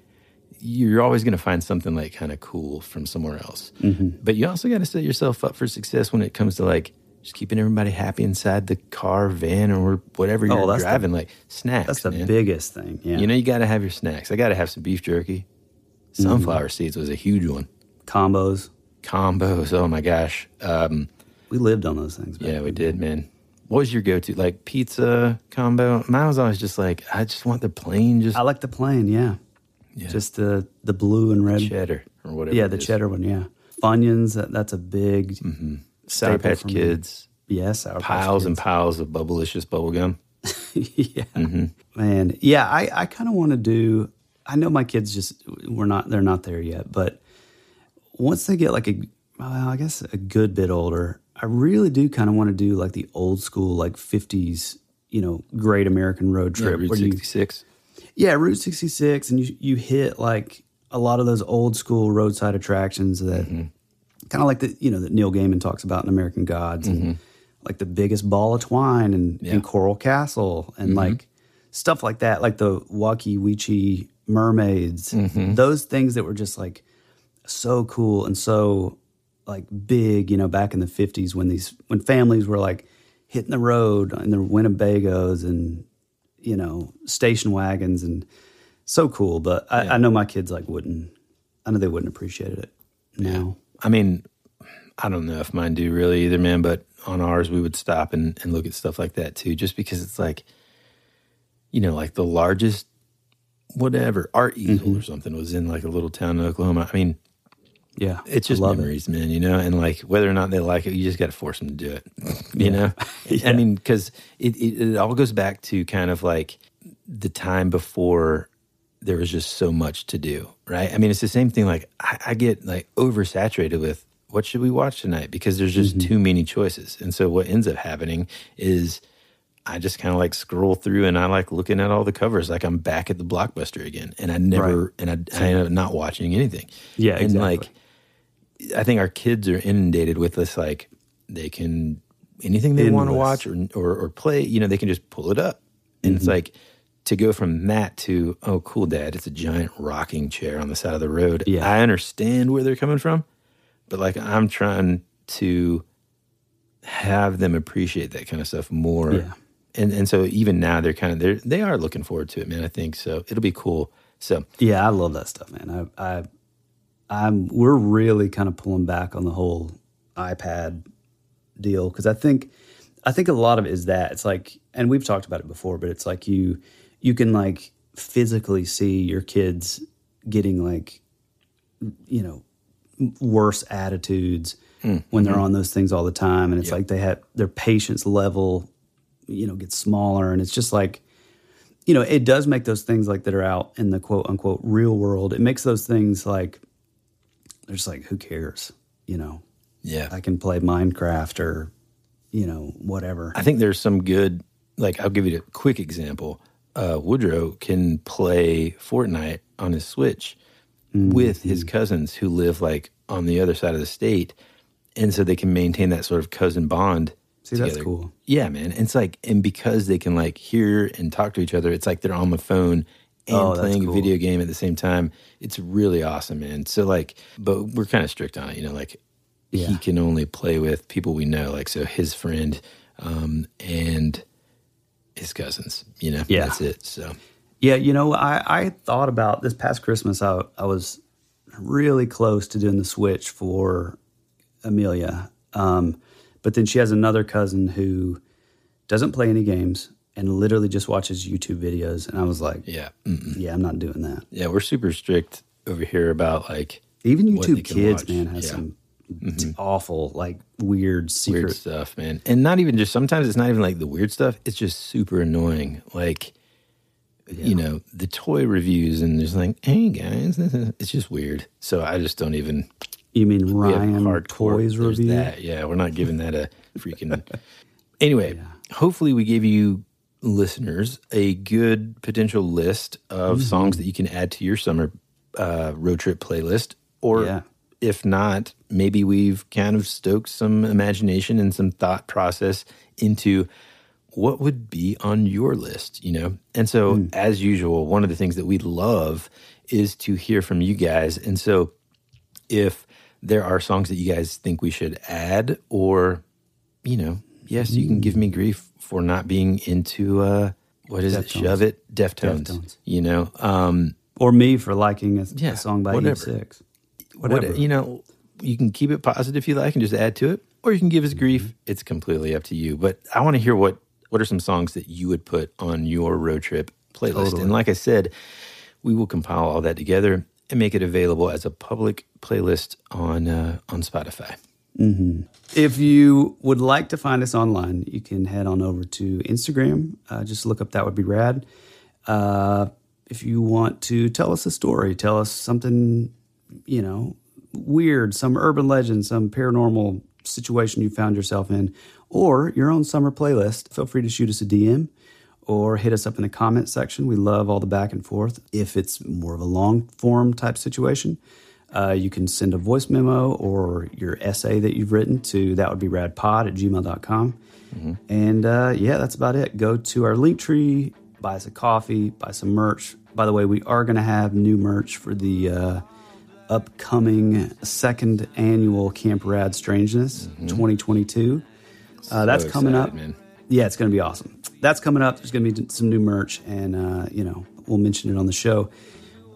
you're always going to find something like kind of cool from somewhere else. But you also got to set yourself up for success when it comes to like just keeping everybody happy inside the car, van, or whatever Oh, you're the- driving. like snacks. That's the man. biggest thing. Yeah, You know, you got to have your snacks. I got to have some beef jerky. Sunflower seeds was a huge one. combos. Combos. Oh my gosh. Um, We lived on those things. yeah, we did, man. What was your go-to? Like pizza combo? Mine was always just like I just want the plain, just I like the plain. Yeah, just the the blue and red. cheddar or whatever. yeah, the cheddar one. Yeah, Funyuns. That, that's a big Sour staple Patch. Kids, Yeah, Sour Patch piles and piles of bubblicious bubble gum. yeah, Mm-hmm. man. Yeah, I, I kind of want to do. I know my kids just we're not they're not there yet, but once they get like a well, I guess a good bit older, I really do kind of want to do like the old school like '50s, you know, Great American Road trip. Yeah, Route where you 66. yeah Route 66, and you you hit like a lot of those old school roadside attractions that Mm-hmm. kind of like the you know that Neil Gaiman talks about in American Gods and like the biggest ball of twine and, Mm-hmm. Yeah. and Coral Castle and like stuff like that, like the Weeki Wachee mermaids, Mm-hmm. those things that were just like so cool and so like big, you know, back in the fifties when these when families were like hitting the road in their Winnebagos and you know station wagons and so cool. But I, I know my kids like wouldn't. I know they wouldn't appreciate it now. I mean, I don't know if mine do really either, man. But on ours, we would stop and, and look at stuff like that too, just because it's like, you know, like the largest whatever art easel mm-hmm. or something was in like a little town in Oklahoma. I mean, Yeah, it's just love it. memories, man. You know, and like whether or not they like it, you just got to force them to do it. You know, I mean, because it, it it all goes back to kind of like the time before there was just so much to do, right? I mean, it's the same thing. Like I, I get like oversaturated with what should we watch tonight because there's just Mm-hmm. too many choices, and so what ends up happening is. I just kind of like scroll through and I like looking at all the covers like I'm back at the blockbuster again and I never Right. and I, I end up not watching anything. Yeah, and exactly. like I think our kids are inundated with this like they can anything they want to watch or, or or play, you know, they can just pull it up. And it's Mm-hmm. like to go from that to oh cool dad, it's a giant rocking chair on the side of the road. Yeah. I understand where they're coming from, but like I'm trying to have them appreciate that kind of stuff more. Yeah. And and so even now they're kind of they're they are looking forward to it, man. I think so. It'll be cool. So Yeah, I love that stuff, man. I, I, I'm. We're really kind of pulling back on the whole iPad deal because I think, I think a lot of it is that it's like, and we've talked about it before, but it's like you, you can like physically see your kids getting like, you know, worse attitudes hmm. when they're mm-hmm. on those things all the time, and it's like they have their patience level, you know, gets smaller, and it's just like you know, it does make those things like that are out in the quote unquote real world. It makes those things like they're just like, who cares? You know, Yeah. I can play Minecraft or, you know, whatever. I think there's some good, like, I'll give you a quick example. Uh, Woodrow can play Fortnite on his Switch with his Mm-hmm. cousins who live, like, on the other side of the state. And so they can maintain that sort of cousin bond. See, that's cool. Yeah, man. It's like, and because they can, like, hear and talk to each other, it's like they're on the phone and Oh, playing cool. a video game at the same time. It's really awesome, man. So, like, but we're kind of strict on it, you know, like, he can only play with people we know, like so his friend um, and his cousins. You know, Yeah. that's it. So Yeah, you know, I, I thought about this past Christmas. I I was really close to doing the switch for Amelia, um, but then she has another cousin who doesn't play any games and literally just watches YouTube videos. And I was like, yeah, mm-mm. yeah, I'm not doing that. yeah, we're super strict over here about like Even YouTube Kids, watch. man, has Yeah. Mm-hmm. some awful, like weird secret. weird stuff, man. And not even just sometimes it's not even like the weird stuff. It's just super annoying. Like you know the toy reviews and there's like, hey guys, this is, it's just weird. So I just don't even. You mean Ryan hardcore- Toys review? That. Yeah, we're not giving that a freaking. anyway, hopefully we gave you listeners a good potential list of Mm-hmm. songs that you can add to your summer uh, road trip playlist, or Yeah. if not, maybe we've kind of stoked some imagination and some thought process into what would be on your list, you know? And so, Hmm. as usual, one of the things that we love is to hear from you guys. And so, if there are songs that you guys think we should add, or, you know, yes, you can give me grief for not being into, uh, what is it? Deftones. Shove it? Deftones. Deftones. You know? Um, Or me for liking a, Yeah, a song by whatever. Eve Six. whatever. You know, you can keep it positive if you like and just add to it, or you can give us grief. It's completely up to you. But I want to hear what what are some songs that you would put on your road trip playlist. Totally. And like I said, we will compile all that together and make it available as a public playlist on uh, on Spotify. If you would like to find us online, you can head on over to Instagram. Uh, just look up That Would Be Rad. Uh, if you want to tell us a story, tell us something, you know, weird, some urban legend, some paranormal situation you found yourself in, or your own summer playlist, feel free to shoot us a DM or hit us up in the comment section. We love all the back and forth. If it's more of a long form type situation, uh, you can send a voice memo or your essay that you've written to that would be radpod at gmail.com. And uh, yeah, that's about it. Go to our link tree, buy us a coffee, buy some merch. By the way, we are going to have new merch for the uh, upcoming second annual Camp Rad Strangeness 2022. Uh, that's So coming up. man. Yeah, it's going to be awesome. That's coming up. There's going to be some new merch, and uh, you know we'll mention it on the show.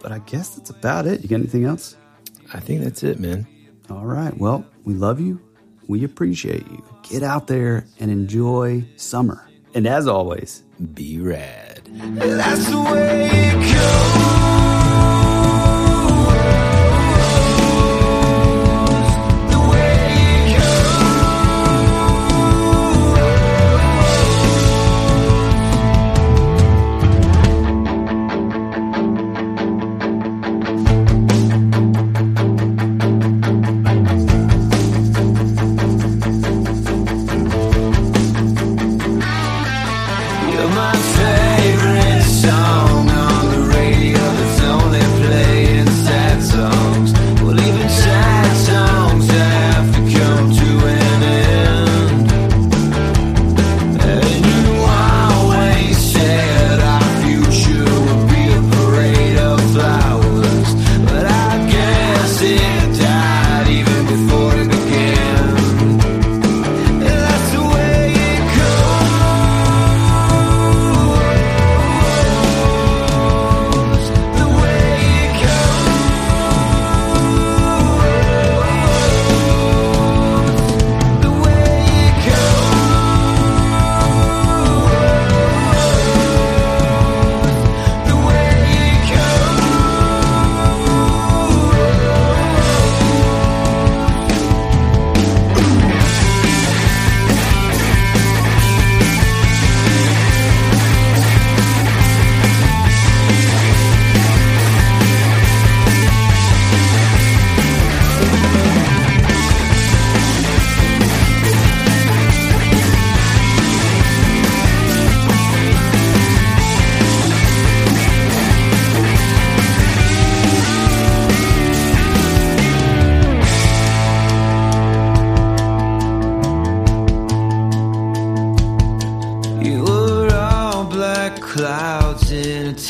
But I guess that's about it. You got anything else? I think that's it, man. All right. Well, we love you. We appreciate you. Get out there and enjoy summer. And as always, Be rad. That's the way it goes.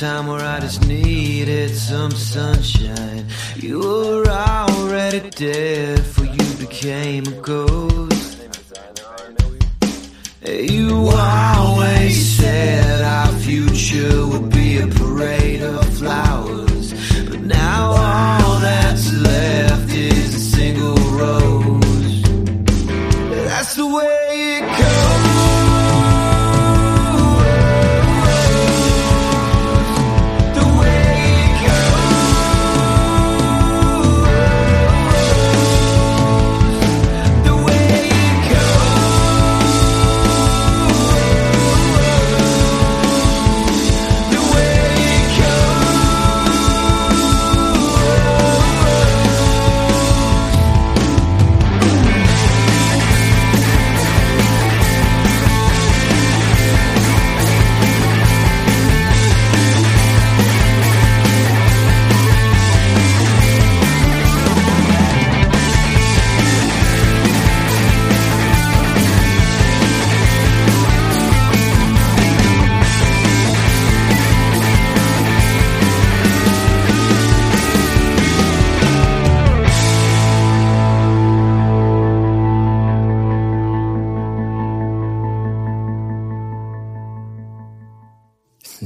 Time where I just needed some sunshine. You were already dead, for you became a ghost. You always said our future would be a parade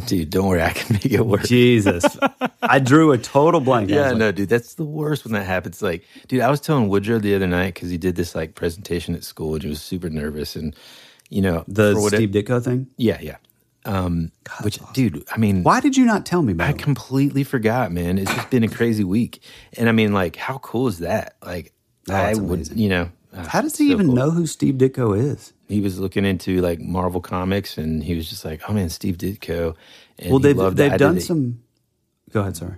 Dude, don't worry, I can make it work. Jesus. I drew a total blank. Yeah, like, no, dude, that's the worst when that happens. Like, dude, I was telling Woodrow the other night because he did this like presentation at school and he was super nervous and you know The Steve Ditko thing? Yeah, yeah. Um, which, dude, I mean, Why did you not tell me about I it? completely forgot, man. It's just been a crazy week, and I mean, like, how cool is that? Like, Oh, I would, amazing. you know, ah, How does he so even cool. know who Steve Ditko is? He was looking into like Marvel comics, and he was just like, "Oh man, Steve Ditko." And well, they've they've I done some. Go ahead, sorry.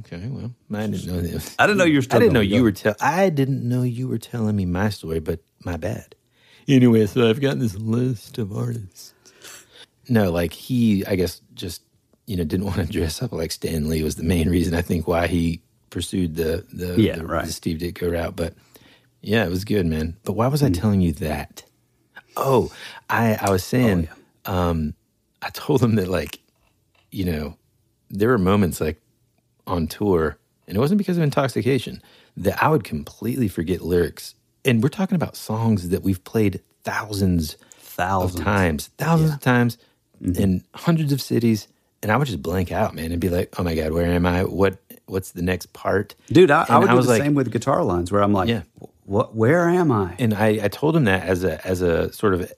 Okay, well, I didn't know this. I didn't know you were still I didn't know you Go. were tell. I didn't know you were telling me my story, but my bad. Anyway, so I've got this list of artists. No, like he, I guess, just you know, didn't want to dress up like Stan Lee was the main reason I think why he pursued the the, Yeah, the, right. the Steve Ditko route. But yeah, it was good, man. But why Hmm. was I telling you that? Oh, I I was saying, Oh, um, I told them that like, you know, there were moments like on tour, and it wasn't because of intoxication, that I would completely forget lyrics. And we're talking about songs that we've played thousands, Thousands. of times, thousands of times Mm-hmm. in hundreds of cities. And I would just blank out, man, and be like, "Oh my god, where am I? What? What's the next part?" Dude, I, I would do was the like- same with guitar lines where I'm like, Yeah. What? Where am I? And I, I told him that as a as a sort of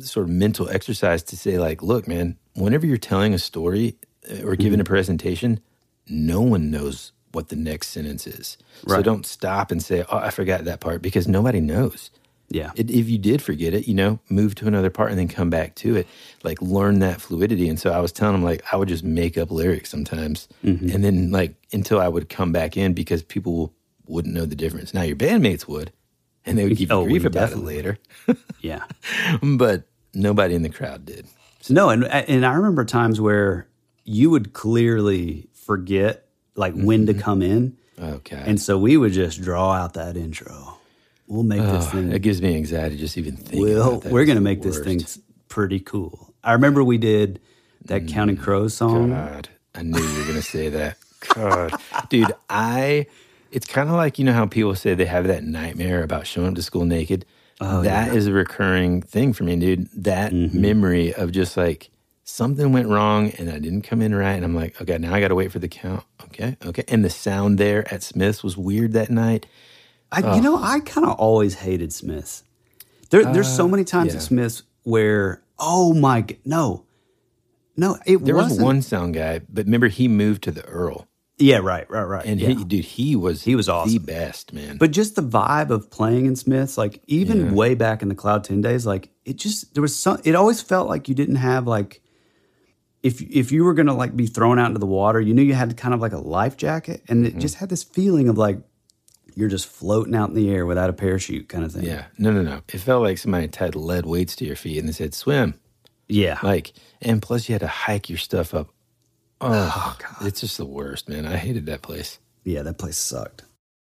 sort of mental exercise to say like, look, man, whenever you're telling a story uh, or giving a Mm-hmm. presentation, no one knows what the next sentence is. So don't stop and say, "Oh, I forgot that part," because nobody knows. Yeah. It, if you did forget it, you know, move to another part and then come back to it. Like learn that fluidity. And so I was telling him like I would just make up lyrics sometimes, Mm-hmm. and then like until I would come back in because people wouldn't know the difference. Now your bandmates would, and they would give you Oh, grief about it later, yeah. but nobody in the crowd did. No, and and I remember times where you would clearly forget like when to mm-hmm. come in, Okay, and so we would just draw out that intro. We'll make this thing. it gives me anxiety just even thinking. Well, about that. we're gonna the make this thing pretty cool. I remember we did that Counting mm. Crows song. God, I knew you were going to say that. God, dude, I. It's kind of like you know how people say they have that nightmare about showing up to school naked. Oh, That is a recurring thing for me, dude. That Mm-hmm. memory of just like something went wrong and I didn't come in right, and I'm like, okay, now I got to wait for the count. Okay, okay, and the sound there at Smith's was weird that night. I, you know, I kind of always hated Smiths. There, there's so many times Uh, yeah. at Smiths where, oh my, no, no, it There was wasn't. one sound guy, but remember he moved to the Earl, Yeah, right, right, right. and yeah. he, dude, he was He was awesome. the best man. But just the vibe of playing in Smiths, like even Yeah. way back in the Cloud Ten days, like it just there was some. It always felt like you didn't have like if if you were gonna like be thrown out into the water, you knew you had kind of like a life jacket, and Mm-hmm. it just had this feeling of like you're just floating out in the air without a parachute, kind of thing. Yeah, no, no, no. It felt like somebody tied lead weights to your feet and they said swim. yeah. Like, and plus you had to hike your stuff up. Oh, God. It's just the worst, man. I hated that place. Yeah, that place sucked.